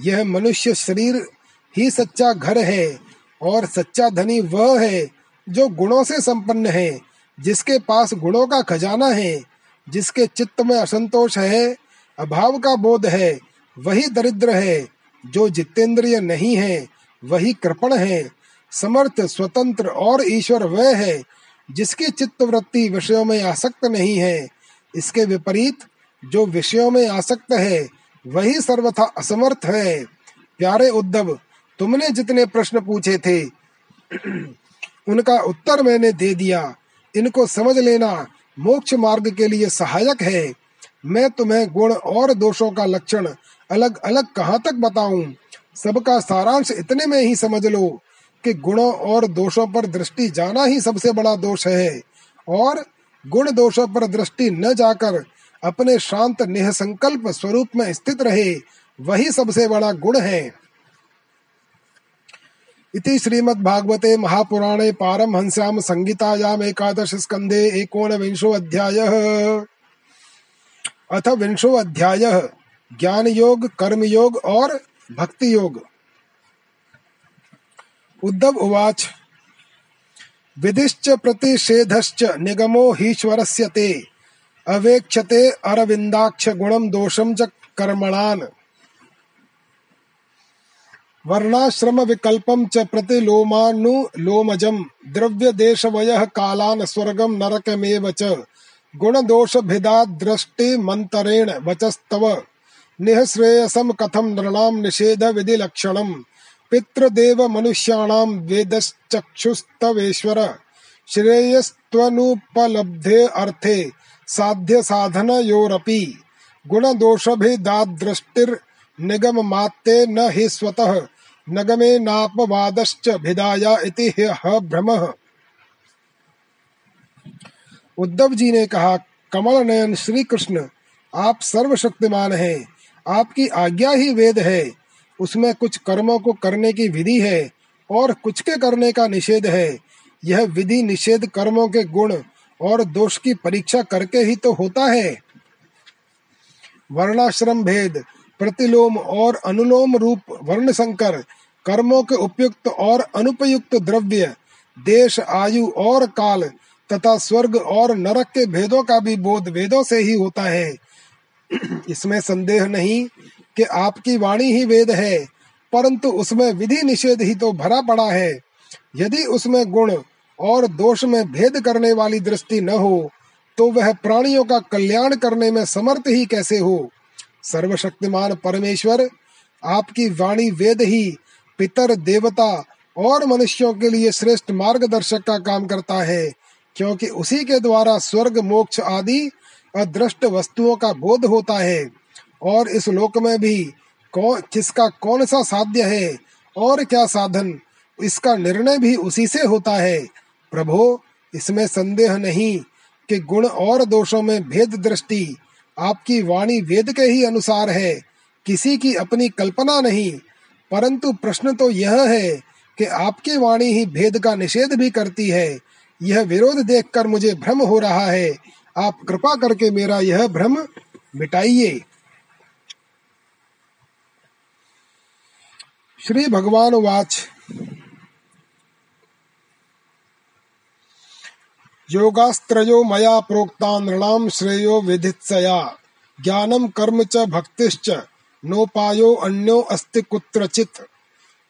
[SPEAKER 1] यह मनुष्य शरीर ही सच्चा घर है, और सच्चा धनी वह है जो गुणों से संपन्न है, जिसके पास गुणों का खजाना है, जिसके चित्त में असंतोष है, अभाव का बोध है, वही दरिद्र है, जो जितेंद्रिय नहीं है, वही कृपण है, समर्थ, स्वतंत्र और ईश्वर वह है जिसकी चित्त वृत्ति विषयों में आसक्त नहीं है, इसके विपरीत जो विषयों में आसक्त है, वही सर्वथा असमर्थ है। प्यारे उद्धव, तुमने जितने प्रश्न पूछे थे, उनका उत्तर मैंने दे दिया। इनको समझ लेना मोक्ष मार्ग के लिए सहायक है। मैं तुम्हें गुण और दोषों का लक्षण अलग अलग कहाँ तक बताऊँ? सबका सारांश इतने में ही समझ लो। कि गुणों और दोषों पर दृष्टि जाना ही सबसे बड़ा दोष है। और गुण दोषों पर दृष्टि न जाकर अपने शांत निसंकल्प स्वरूप में स्थित रहे, वही सबसे बड़ा गुण है। इति श्रीमद्भागवते महापुराणे पारमहंस्याम संहितायाम एकादश स्कंदे एकोनविंशो अध्यायः अथ विंशो अध्यायः ज्ञान योग कर्म योग और भक्ति योग उद्धव उवाच। विधिश्च प्रतिषेधश्च निगमो हीश्वरस्य ते। अवेक्षते अरविन्दाक्ष गुणम दोषम च कर्मणान्। वर्णाश्रम विकल्पम च प्रतिलोमानुलोमजम द्रव्य देश वय कालान स्वर्गम नरकमेव च। गुण दोष भिदा दृष्टि मंतरेण वचस्तव। निःश्रेयसम कथम नृणाम निषेध विधि लक्षणम पितृदेव मनुष्याणाम वेदश्चक्षुस्तवेश्वर। श्रेयस्त्वनुपलब्धे अर्थे साध्य साधन योरपि गुण दोष दृष्टिर निगम मात्ते न हि स्वतः। नगमे नापवादश्च भिदाया इति भ्रमः। उद्धव जी ने कहा कमल नयन श्री कृष्ण आप सर्वशक्तिमान हैं। आपकी आज्ञा ही वेद है। उसमें कुछ कर्मों को करने की विधि है और कुछ के करने का निषेध है। यह विधि निषेध कर्मों के गुण और दोष की परीक्षा करके ही तो होता है। वर्णाश्रम भेद, प्रतिलोम और अनुलोम रूप वर्ण संकर कर्मों के उपयुक्त और अनुपयुक्त द्रव्य, देश, आयु और काल तथा स्वर्ग और नरक के भेदों का भी बोध वेदों से ही होता है। (clears throat) इसमें संदेह नहीं कि आपकी वाणी ही वेद है, परंतु उसमें विधि निषेध ही तो भरा पड़ा है। यदि उसमें गुण और दोष में भेद करने वाली दृष्टि न हो तो वह प्राणियों का कल्याण करने में समर्थ ही कैसे हो? सर्वशक्तिमान परमेश्वर, आपकी वाणी वेद ही पितर देवता और मनुष्यों के लिए श्रेष्ठ मार्गदर्शक का काम करता है, क्योंकि उसी के द्वारा स्वर्ग, मोक्ष आदि अदृष्ट वस्तुओं का बोध होता है। और इस लोक में भी कौन, किसका कौन सा साध्य है और क्या साधन, इसका निर्णय भी उसी से होता है। प्रभो, इसमें संदेह नहीं कि गुण और दोषों में भेद दृष्टि आपकी वाणी वेद के ही अनुसार है। किसी की अपनी कल्पना नहीं, परंतु प्रश्न तो यह है कि आपकी वाणी ही भेद का निषेध भी करती है। यह विरोध देखकर मुझे भ्रम हो रहा है। आप कृपा करके मेरा यह भ्रम मिटाइए। श्री भगवान वाच योगास्त्रयो मया प्रोक्ता नृणाम श्रेयो विधित्सया। ज्ञानम कर्म च भक्तिश्च, नोपायो अन्यो अस्ति कुत्रचित्।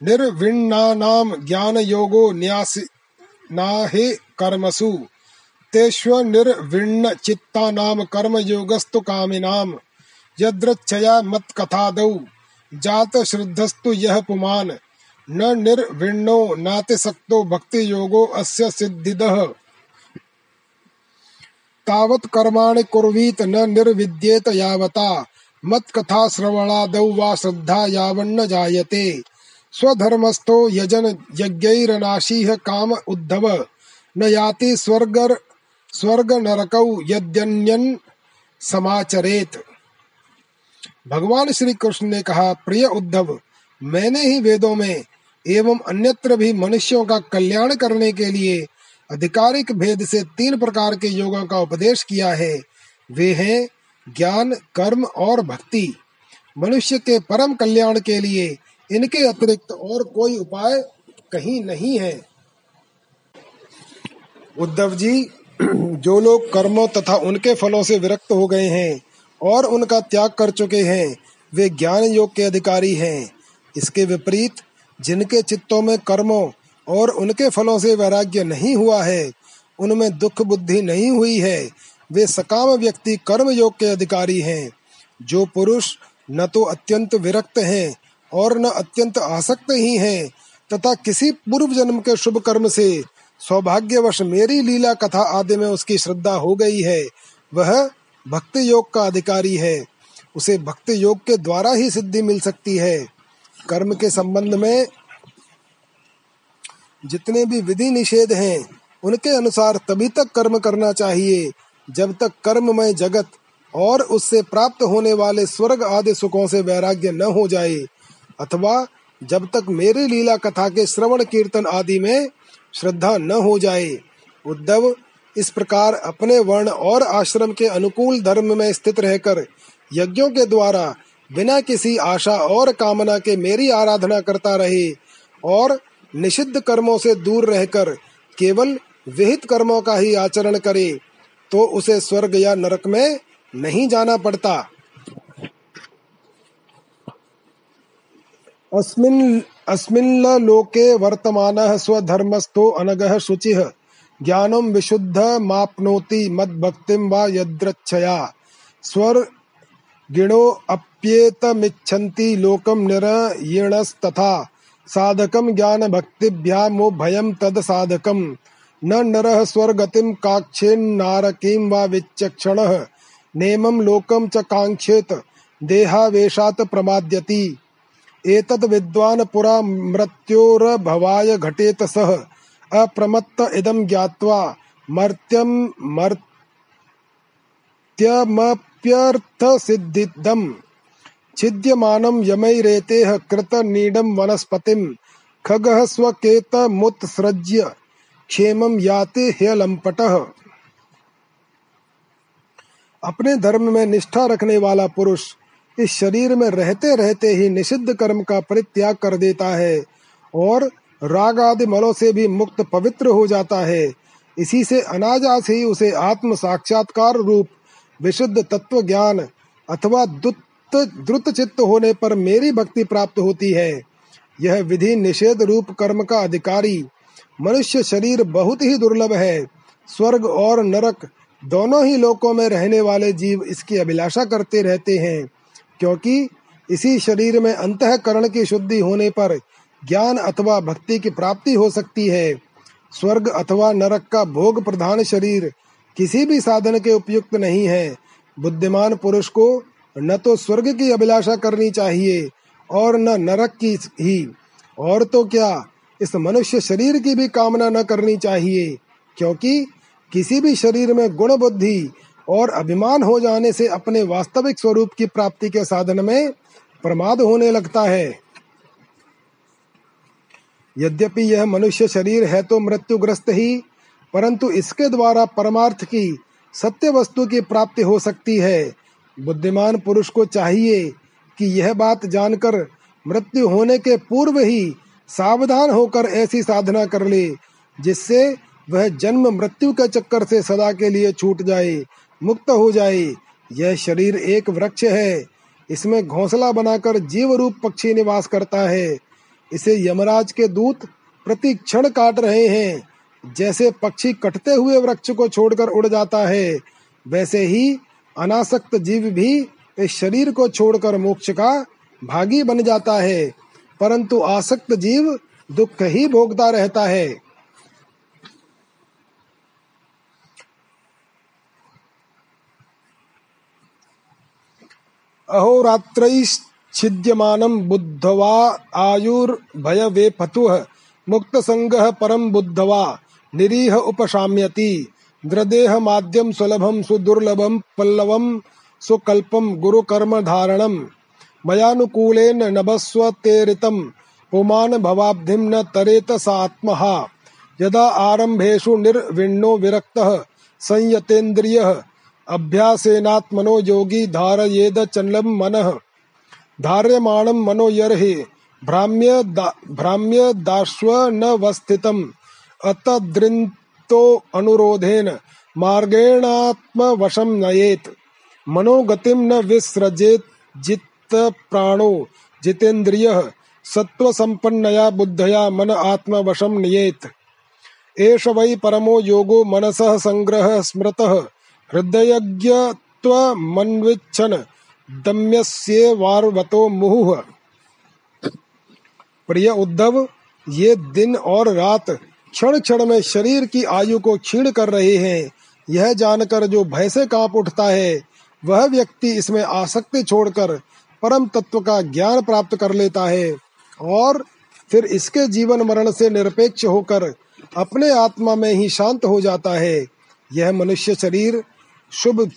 [SPEAKER 1] निर्विण्णानाम ज्ञान योगो न्यास नाहे कर्मसु। तेष्वनिर्विण्ण चित्तानाम कर्म योगस्तु कामिनाम। यद्रच्छया मत कथादौ जात श्रद्धस्तु यह पुमान। न निर्विण्णो नाति सक्तो भक्ति योगो अस्य सिद्धिदः। तावत् कर्माणि कुर्वीत न निर्विद्येत यावता। मत कथा श्रवणादौ वा श्रद्धा यावन्न जायते। स्वधर्मस्थो यजन यज्ञैरनाशीह काम उद्धव। न याति स्वर्ग स्वर्ग नरकौ यद्यन्यन समाचरेत। भगवान श्री कृष्ण ने कहा, प्रिय उद्धव, मैंने ही वेदों में एवं अन्यत्र भी मनुष्यों का कल्याण करने के लिए अधिकारिक भेद से तीन प्रकार के योगों का उपदेश किया है। वे हैं ज्ञान, कर्म और भक्ति। मनुष्य के परम कल्याण के लिए इनके अतिरिक्त और कोई उपाय कहीं नहीं है। उद्धव जी, (clears throat) जो लोग कर्मों तथा उनके फलों से विरक्त हो गए हैं और उनका त्याग कर चुके हैं। वे ज्ञान योग के अधिकारी हैं। इसके विपरीत, जिनके चित्तों में कर्मों और उनके फलों से वैराग्य नहीं हुआ है, उनमें दुख बुद्धि नहीं हुई है, वे सकाम व्यक्ति कर्म योग के अधिकारी हैं। जो पुरुष न तो अत्यंत विरक्त हैं और न अत्यंत आसक्त ही हैं, तथा किसी पूर्व जन्म के शुभ कर्म से सौभाग्यवश मेरी लीला कथा आदि में उसकी श्रद्धा हो गई है, वह भक्ति योग का अधिकारी है। उसे भक्ति योग के द्वारा ही सिद्धि मिल सकती है। कर्म के संबंध में जितने भी विधि निषेध हैं, उनके अनुसार तभी तक कर्म करना चाहिए, जब तक कर्ममय जगत और उससे प्राप्त होने वाले स्वर्ग आदि सुखों से वैराग्य न हो जाए, अथवा जब तक मेरी लीला कथा के श्रवण कीर्तन आदि में श्रद्धा न हो जाए, उद्धव इस प्रकार अपने वर्ण और आश्रम के अनुकूल धर्म में स्थित रहकर यज्ञों के द्वारा बिना किसी आशा और कामना के मेरी आराधना करता रहे और निषिद्ध कर्मों से दूर रहकर केवल विहित कर्मों का ही आचरण करे तो उसे स्वर्ग या नरक में नहीं जाना पड़ता। अस्मिन् अस्मिन् लोके वर्तमानः स्वधर्मस्थो अनगः शुचिः। ज्ञानं विशुद्ध माप्नोति मद्भक्तिं वा यद्रच्छया। स्वर गिणो अप्येतमिच्छन्ति लोकं निरयिणस्तथा। साधकं ज्ञान भक्तिभ्यामो भयं तद साधकं। न नरः स्वर्गतिं काक्षेन्नारकीं वा विचक्षणः। नेमं लोकं च काङ्क्षेत, देहावेशात् प्रमाद्यति। एतद् विद्वान् पुरा मृत्योर्भवाय घटेत सः। अप्रमत्त इदं ज्ञात्वा मर्त्यं मर्त्यमप्यर्थसिद्धिदम्। छिद्यमानं यमैरेतेः कृतनीडं वनस्पतिं खगः स्वकेतमुत्सृज्य क्षेमं याति ह्यलम्पटः अपने धर्म में निष्ठा रखने वाला पुरुष इस शरीर में रहते रहते ही निषिद्ध कर्म का परित्याग कर देता है और राग आदि मलों से भी मुक्त पवित्र हो जाता है। इसी से अनाजास ही उसे आत्म साक्षात्कार रूप, विशुद्ध तत्व ज्ञान अथवा द्रुत चित्त होने पर मेरी भक्ति प्राप्त होती है। यह विधि निषेध रूप कर्म का अधिकारी। मनुष्य शरीर बहुत ही दुर्लभ है। स्वर्ग और नरक दोनों ही लोकों में रहने वाले जीव इसकी अभिलाषा करते रहते हैं, क्योंकि इसी शरीर में अंतकरण की शुद्धि होने पर ज्ञान अथवा भक्ति की प्राप्ति हो सकती है। स्वर्ग अथवा नरक का भोग प्रधान शरीर किसी भी साधन के उपयुक्त नहीं है। बुद्धिमान पुरुष को न तो स्वर्ग की अभिलाषा करनी चाहिए और न नरक की ही। और तो क्या इस मनुष्य शरीर की भी कामना न करनी चाहिए, क्योंकि किसी भी शरीर में गुण बुद्धि और अभिमान हो जाने से अपने वास्तविक स्वरूप की प्राप्ति के साधन में प्रमाद होने लगता है। यद्यपि यह मनुष्य शरीर है तो मृत्युग्रस्त ही, परंतु इसके द्वारा परमार्थ की सत्य वस्तु की प्राप्ति हो सकती है। बुद्धिमान पुरुष को चाहिए कि यह बात जानकर मृत्यु होने के पूर्व ही सावधान होकर ऐसी साधना कर ले, जिससे वह जन्म मृत्यु के चक्कर से सदा के लिए छूट जाए, मुक्त हो जाए। यह शरीर एक वृक्ष है। इसमें घोंसला बनाकर जीव रूप पक्षी निवास करता है। इसे यमराज के दूत प्रति क्षण काट रहे हैं। जैसे पक्षी कटते हुए वृक्ष को छोड़कर उड़ जाता है, वैसे ही अनासक्त जीव भी इस शरीर को छोड़कर मोक्ष का भागी बन जाता है। परंतु आसक्त जीव दुख ही भोगता रहता है। अहोरात्रैश्छिद्यमानं बुद्धवा आयुर्भयवेपतुः मुक्तसङ्गः परं बुद्धवा, निरीह उपशाम्यति। द्रदेहमाद्यं सुलभं सुदुर्लभं पल्लवं सुकल्पं गुरुकर्मधारणं मयानुकूलेन नभस्वतेरितं पुमान् भवाब्धिं न तरेत सात्मः यदा आरम्भेषु निर्विण्णो विरक्तः, संयतेन्द्रियः, अभ्यासेनात्मनो योगी धारयेद मन। धार्यमाणं मनो यर्हि, भ्राम्य भ्राम्य दाश्व न वस्थितम्। अतद्रिन्तो अनुरोधेन मार्गेणात्म वशम नयेत मनोगतिम न विसृजेत जित प्राणो जितेन्द्रिय सत्व संपन्नया बुद्धया मन आत्म वशम नियेत। एष वै परमो योगो मनसः, संग्रह, स्मृतः, हृदयज्ञत्वमन्विच्छन्। दम्यस्येवार्वतो मुहुः। प्रिय उद्धव, ये दिन और रात क्षण क्षण में शरीर की आयु को क्षीण कर रहे हैं। यह जानकर जो भय से काँप उठता है, वह व्यक्ति इसमें आसक्ति छोड़कर परम तत्व का ज्ञान प्राप्त कर लेता है और फिर इसके जीवन मरण से निरपेक्ष होकर अपने आत्मा में ही शांत हो जाता है। यह मनुष्य शरीर शुभ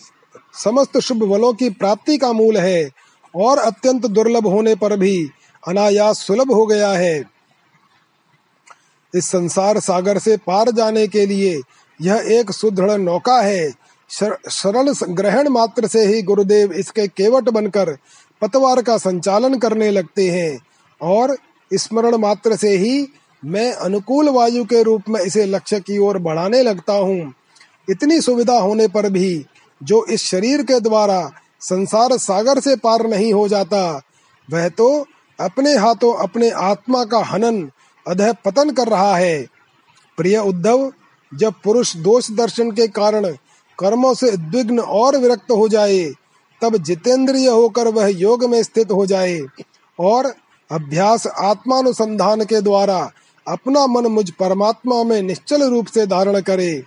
[SPEAKER 1] समस्त शुभ बलों की प्राप्ति का मूल है और अत्यंत दुर्लभ होने पर भी अनायास सुलभ हो गया है। इस संसार सागर से पार जाने के लिए यह एक सुदृढ़ नौका है। सरल ग्रहण मात्र से ही गुरुदेव इसके केवट बनकर पतवार का संचालन करने लगते हैं और स्मरण मात्र से ही मैं अनुकूल वायु के रूप में इसे लक्ष्य की ओर बढ़ाने लगता हूँ। इतनी सुविधा होने पर भी जो इस शरीर के द्वारा संसार सागर से पार नहीं हो जाता, वह तो अपने हाथों अपने आत्मा का हनन, अधः पतन कर रहा है। प्रिय उद्धव, जब पुरुष दोष दर्शन के कारण कर्मों से उद्विग्न और विरक्त हो जाए, तब जितेंद्रिय होकर वह योग में स्थित हो जाए और अभ्यास आत्मानुसंधान के द्वारा अपना मन मुझ परमात्मा में निश्चल रूप से धारण करे।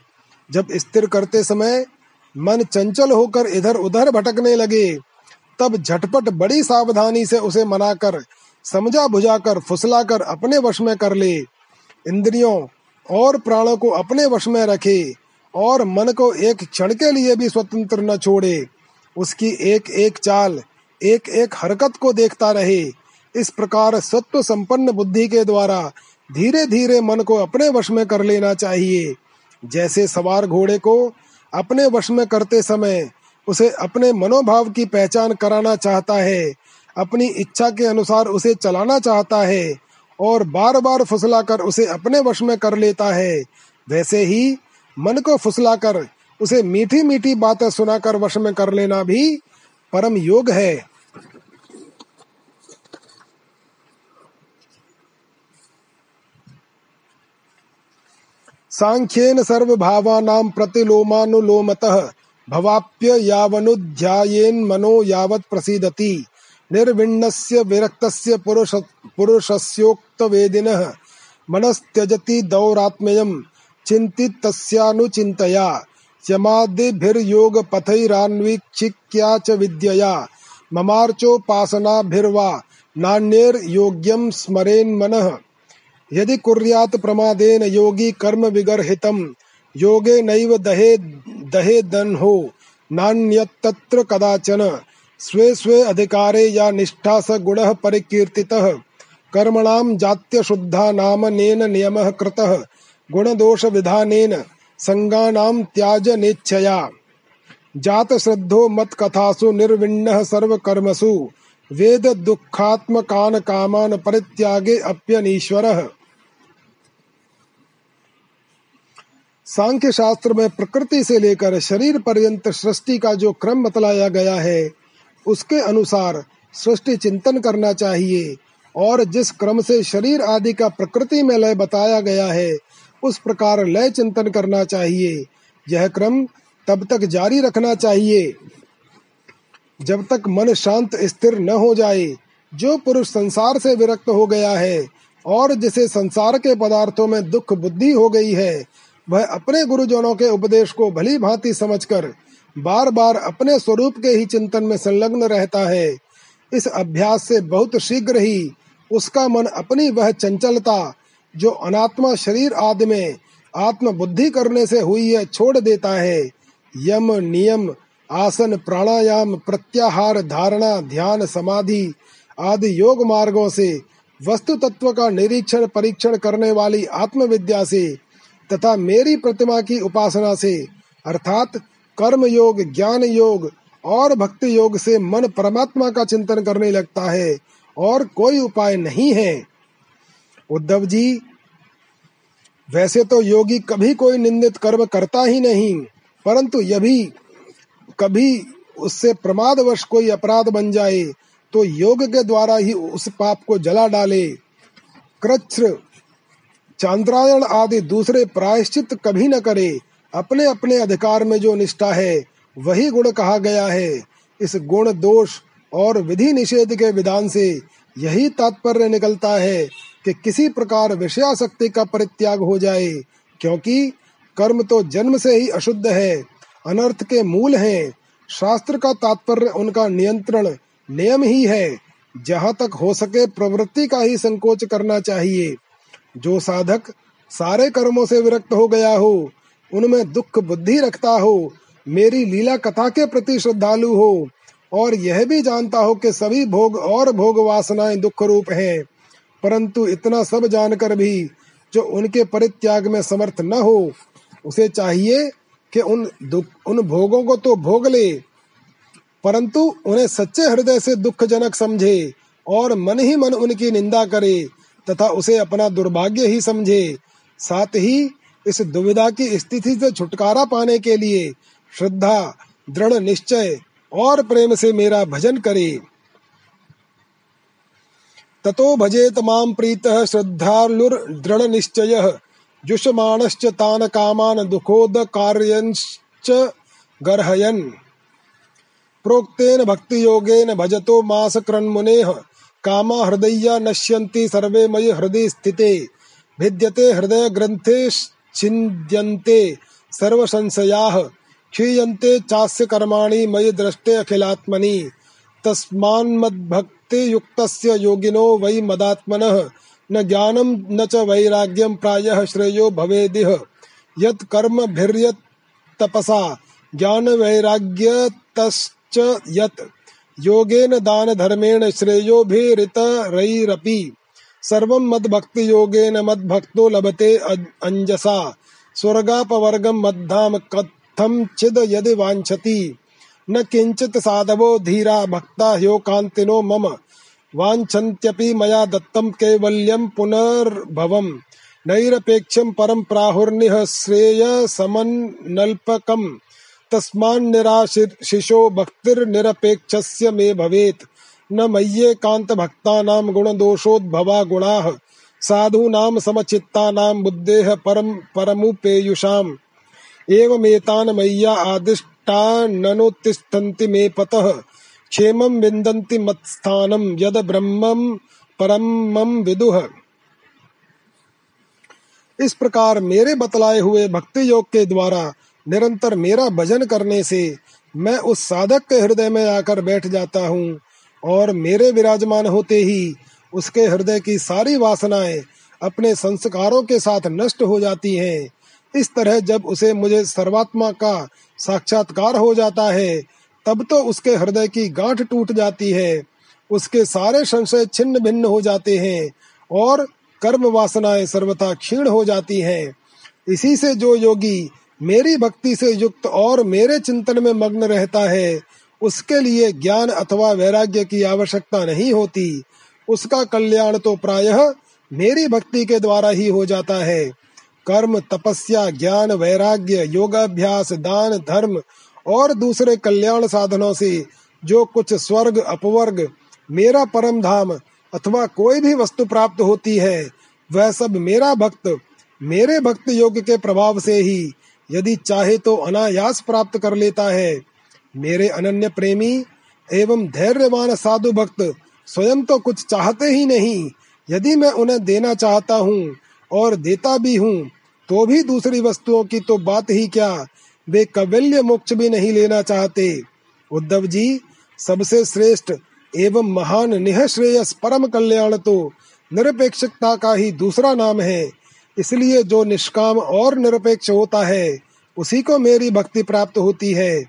[SPEAKER 1] जब स्थिर करते समय मन चंचल होकर इधर उधर भटकने लगे। तब झटपट बड़ी सावधानी से उसे मनाकर समझा बुझाकर फुसलाकर अपने वश में कर ले। इंद्रियों और प्राणों को अपने वश में रखे और मन को एक क्षण के लिए भी स्वतंत्र न छोड़े। उसकी एक एक चाल एक एक हरकत को देखता रहे। इस प्रकार सत्व संपन्न बुद्धि के द्वारा धीरे धीरे मन को अपने वश में कर लेना चाहिए। जैसे सवार घोड़े को अपने वश में करते समय उसे अपने मनोभाव की पहचान कराना चाहता है, अपनी इच्छा के अनुसार उसे चलाना चाहता है और बार बार फुसलाकर उसे अपने वश में कर लेता है। वैसे ही मन को फुसलाकर उसे मीठी मीठी बातें सुनाकर वश में कर लेना भी परम योग है। सांख्येन सर्वभावानां प्रतिलोमानुलोमतः भवाप्य यावनुध्यायेन मनो यावत् प्रसीदति। निर्विण्णस्य विरक्तस्य पुरुष पुरुषस्योक्तवेदिनः मनस्त्यजति दौरात्म्यं चिन्तितस्यानुचिन्तया। यमादिभिर्योगपथैरान्वीक्षिक्या च विद्यया। ममार्चोपासनाभिर्वा नान्यैर्योग्यं स्मरेन्मनः। यदि कुर्यात् प्रमादेन योगी कर्म विगर्हितं योगे नैव दहे दहे दन्हो। नान्यत्तत्र कदाचन, स्वे स्वे अधिकारे या निष्ठा स गुणः परिकीर्तितः। कर्मणां जात्य शुद्धा नाम नेन नियमः कृतः। गुणदोष विधानेन संगानां त्याज नेच्छया जात श्रद्धो मत कथासु निर्विण्णः सर्वकर्मसु। वेद दुखात्मकान कामान परित्यागे अप्यनीश्वरः। सांख्य शास्त्र में प्रकृति से लेकर शरीर पर्यंत सृष्टि का जो क्रम बतलाया गया है, उसके अनुसार सृष्टि चिंतन करना चाहिए। और जिस क्रम से शरीर आदि का प्रकृति में लय बताया गया है, उस प्रकार लय चिंतन करना चाहिए। यह क्रम तब तक जारी रखना चाहिए, जब तक मन शांत स्थिर न हो जाए, जो पुरुष संसार से विरक्त हो गया है और जिसे संसार के पदार्थों में दुख बुद्धि हो गई है वह अपने गुरुजनों के उपदेश को भली भांति समझकर बार बार अपने स्वरूप के ही चिंतन में संलग्न रहता है। इस अभ्यास से बहुत शीघ्र ही उसका मन अपनी वह चंचलता, जो अनात्मा शरीर आदि में आत्म बुद्धि करने से हुई है, छोड़ देता है। यम नियम, आसन प्राणायाम, प्रत्याहार, धारणा, ध्यान, समाधि आदि योग मार्गों से वस्तु तत्व का निरीक्षण परीक्षण करने वाली आत्मविद्या से तथा मेरी प्रतिमा की उपासना से, अर्थात कर्म योग ज्ञान योग और भक्ति योग से मन परमात्मा का चिंतन करने लगता है और कोई उपाय नहीं है। उद्धव जी, वैसे तो योगी कभी कोई निंदित कर्म करता ही नहीं, परंतु यदि कभी उससे प्रमादवश कोई अपराध बन जाए तो योग के द्वारा ही उस पाप को जला डाले। कृच्र चांद्रायण आदि दूसरे प्रायश्चित कभी न करे, अपने अपने अधिकार में जो निष्ठा है, वही गुण कहा गया है। इस गुण दोष और विधि निषेध के विधान से यही तात्पर्य निकलता है कि किसी प्रकार विषयाशक्ति का परित्याग हो जाए, क्योंकि कर्म तो जन्म से ही अशुद्ध है, अनर्थ के मूल हैं। शास्त्र का तात्पर्य उनका नियंत्रण नियम ही है, जहाँ तक हो सके प्रवृत्ति का ही संकोच करना चाहिए। जो साधक सारे कर्मों से विरक्त हो गया हो, उनमें दुख बुद्धि रखता हो, मेरी लीला कथा के प्रति श्रद्धालु हो, और यह भी जानता हो कि सभी भोग और भोग वासनाएँ दुख रूप हैं, परंतु इतना सब जानकर भी जो उनके परित्याग में समर्थ न हो, उसे चाहिए कि उन दुख, उन भोगों को तो भोग ले, परंतु उन्हें सच्चे हृदय से दुखजनक समझे और मन ही मन उनकी निंदा करे तथा उसे अपना दुर्भाग्य ही समझे। साथ ही इस दुविधा की स्थिति से छुटकारा पाने के लिए श्रद्धा, दृढ़ निश्चय और प्रेम से मेरा भजन करे। ततो भजेत माम प्रीत श्रद्धालुर्दृढ़ निश्चय, जुषमाणश्च तान कामान दुखोद कार्यंश्च गर्हयन्। प्रोक्तेन भक्ति योगेन भजतो मास क्रन्मुनेः कामा हृदय नश्यन्ति, सर्वे मयि हृदय स्थिते। भिद्यते हृदय ग्रंथे छिन्द्यन्ते सर्व संशयाः क्षीयन्ते चास्य कर्माणि, मयि दृष्टे अखिलात्मनि। तस्मान्मद्भक्ति युक्तस्य योगिनो वै मदात्मनः। न ज्ञानं, न च वैराग्यं प्रायः श्रेयो भवेदिह। यत् कर्म भिर्यत् तपसा ज्ञान वैराग्यतश्च यत् योगेन दान धर्मेण श्रेयोभिरितरैरपि सर्वं मद्भक्ति योगेन मद्भक्तो लभते अंजसा स्वर्गापवर्गं मद्धाम कथम चिद यदि वांछति न किंचित साधवो धीरा भक्ता ह्यो कांतिनो मम। वांछन्त्यपि मया दत्तं कैवल्यं पुनर्भवम् नैरपेक्षं परं प्राहुर्निः श्रेय तस्मान्निराशिषो भक्तिर्निरपेक्षस्य मे भवेत्। न मय्येकान्तभक्तानां गुणदोषोद्भवा गुणाः साधूनां समचित्तानां बुद्धेः परम परमुपेयुषाम्। एवमेतान् मय्या आदिष्टाननुतिष्ठन्ति मे पतः। क्षेमं विन्दन्ति मत्स्थानं यद ब्रह्मं परमं विदुः। इस प्रकार मेरे बतलाए हुए भक्ति योग के द्वारा निरंतर मेरा भजन करने से मैं उस साधक के हृदय में आकर बैठ जाता हूँ और मेरे विराजमान होते ही उसके हृदय की सारी वासनाएँ अपने संस्कारों के साथ नष्ट हो जाती हैं। इस तरह जब उसे मुझे सर्वात्मा का साक्षात्कार हो जाता है, तब तो उसके हृदय की गांठ टूट जाती है, उसके सारे संशय छिन्न भिन्न हो जाते हैं और कर्म वासनाएँ सर्वथा क्षीण हो जाती हैं। इसी से जो योगी मेरी भक्ति से युक्त और मेरे चिंतन में मग्न रहता है, उसके लिए ज्ञान अथवा वैराग्य की आवश्यकता नहीं होती। उसका कल्याण तो प्रायः मेरी भक्ति के द्वारा ही हो जाता है। कर्म, तपस्या, ज्ञान, वैराग्य, योगाभ्यास, दान, धर्म और दूसरे कल्याण साधनों से जो कुछ स्वर्ग, अपवर्ग, मेरा परम धाम अथवा कोई भी वस्तु प्राप्त होती है, वह सब मेरा भक्त, मेरे भक्त योग के प्रभाव से ही यदि चाहे तो अनायास प्राप्त कर लेता है। मेरे अनन्य प्रेमी, एवं धैर्यवान साधु भक्त, स्वयं तो कुछ चाहते ही नहीं। यदि मैं उन्हें देना चाहता हूँ और देता भी हूँ तो भी दूसरी वस्तुओं की तो बात ही क्या? वे कवल्य मोक्ष भी नहीं लेना चाहते। उद्धव जी, सबसे श्रेष्ठ एवं महान निःश्रेयस परम कल्याण तो निरपेक्षता का ही दूसरा नाम है। इसलिए जो निष्काम और निरपेक्ष होता है, उसी को मेरी भक्ति प्राप्त होती है।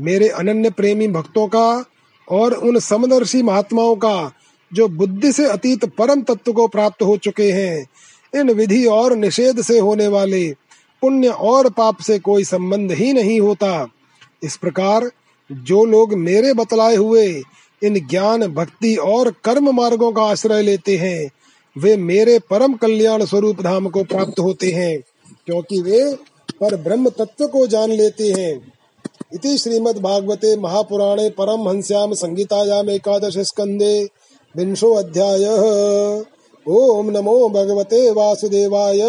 [SPEAKER 1] मेरे अनन्य प्रेमी भक्तों का और उन समदर्शी महात्माओं का, जो बुद्धि से अतीत परम तत्व को प्राप्त हो चुके हैं, इन विधि और निषेध से होने वाले पुण्य और पाप से कोई संबंध ही नहीं होता। इस प्रकार जो लोग मेरे बतलाए हुए इन ज्ञान, भक्ति और कर्म मार्गों का आश्रय लेते हैं वे मेरे परम कल्याण स्वरूप धाम को प्राप्त होते हैं, क्योंकि वे पर ब्रह्म तत्व को जान लेते हैं। इति श्रीमद् भागवते महापुराणे परम हंस्याम संगीतायाम एकादश स्कंदे विंशो अध्याय। ओम नमो भगवते वासुदेवाय।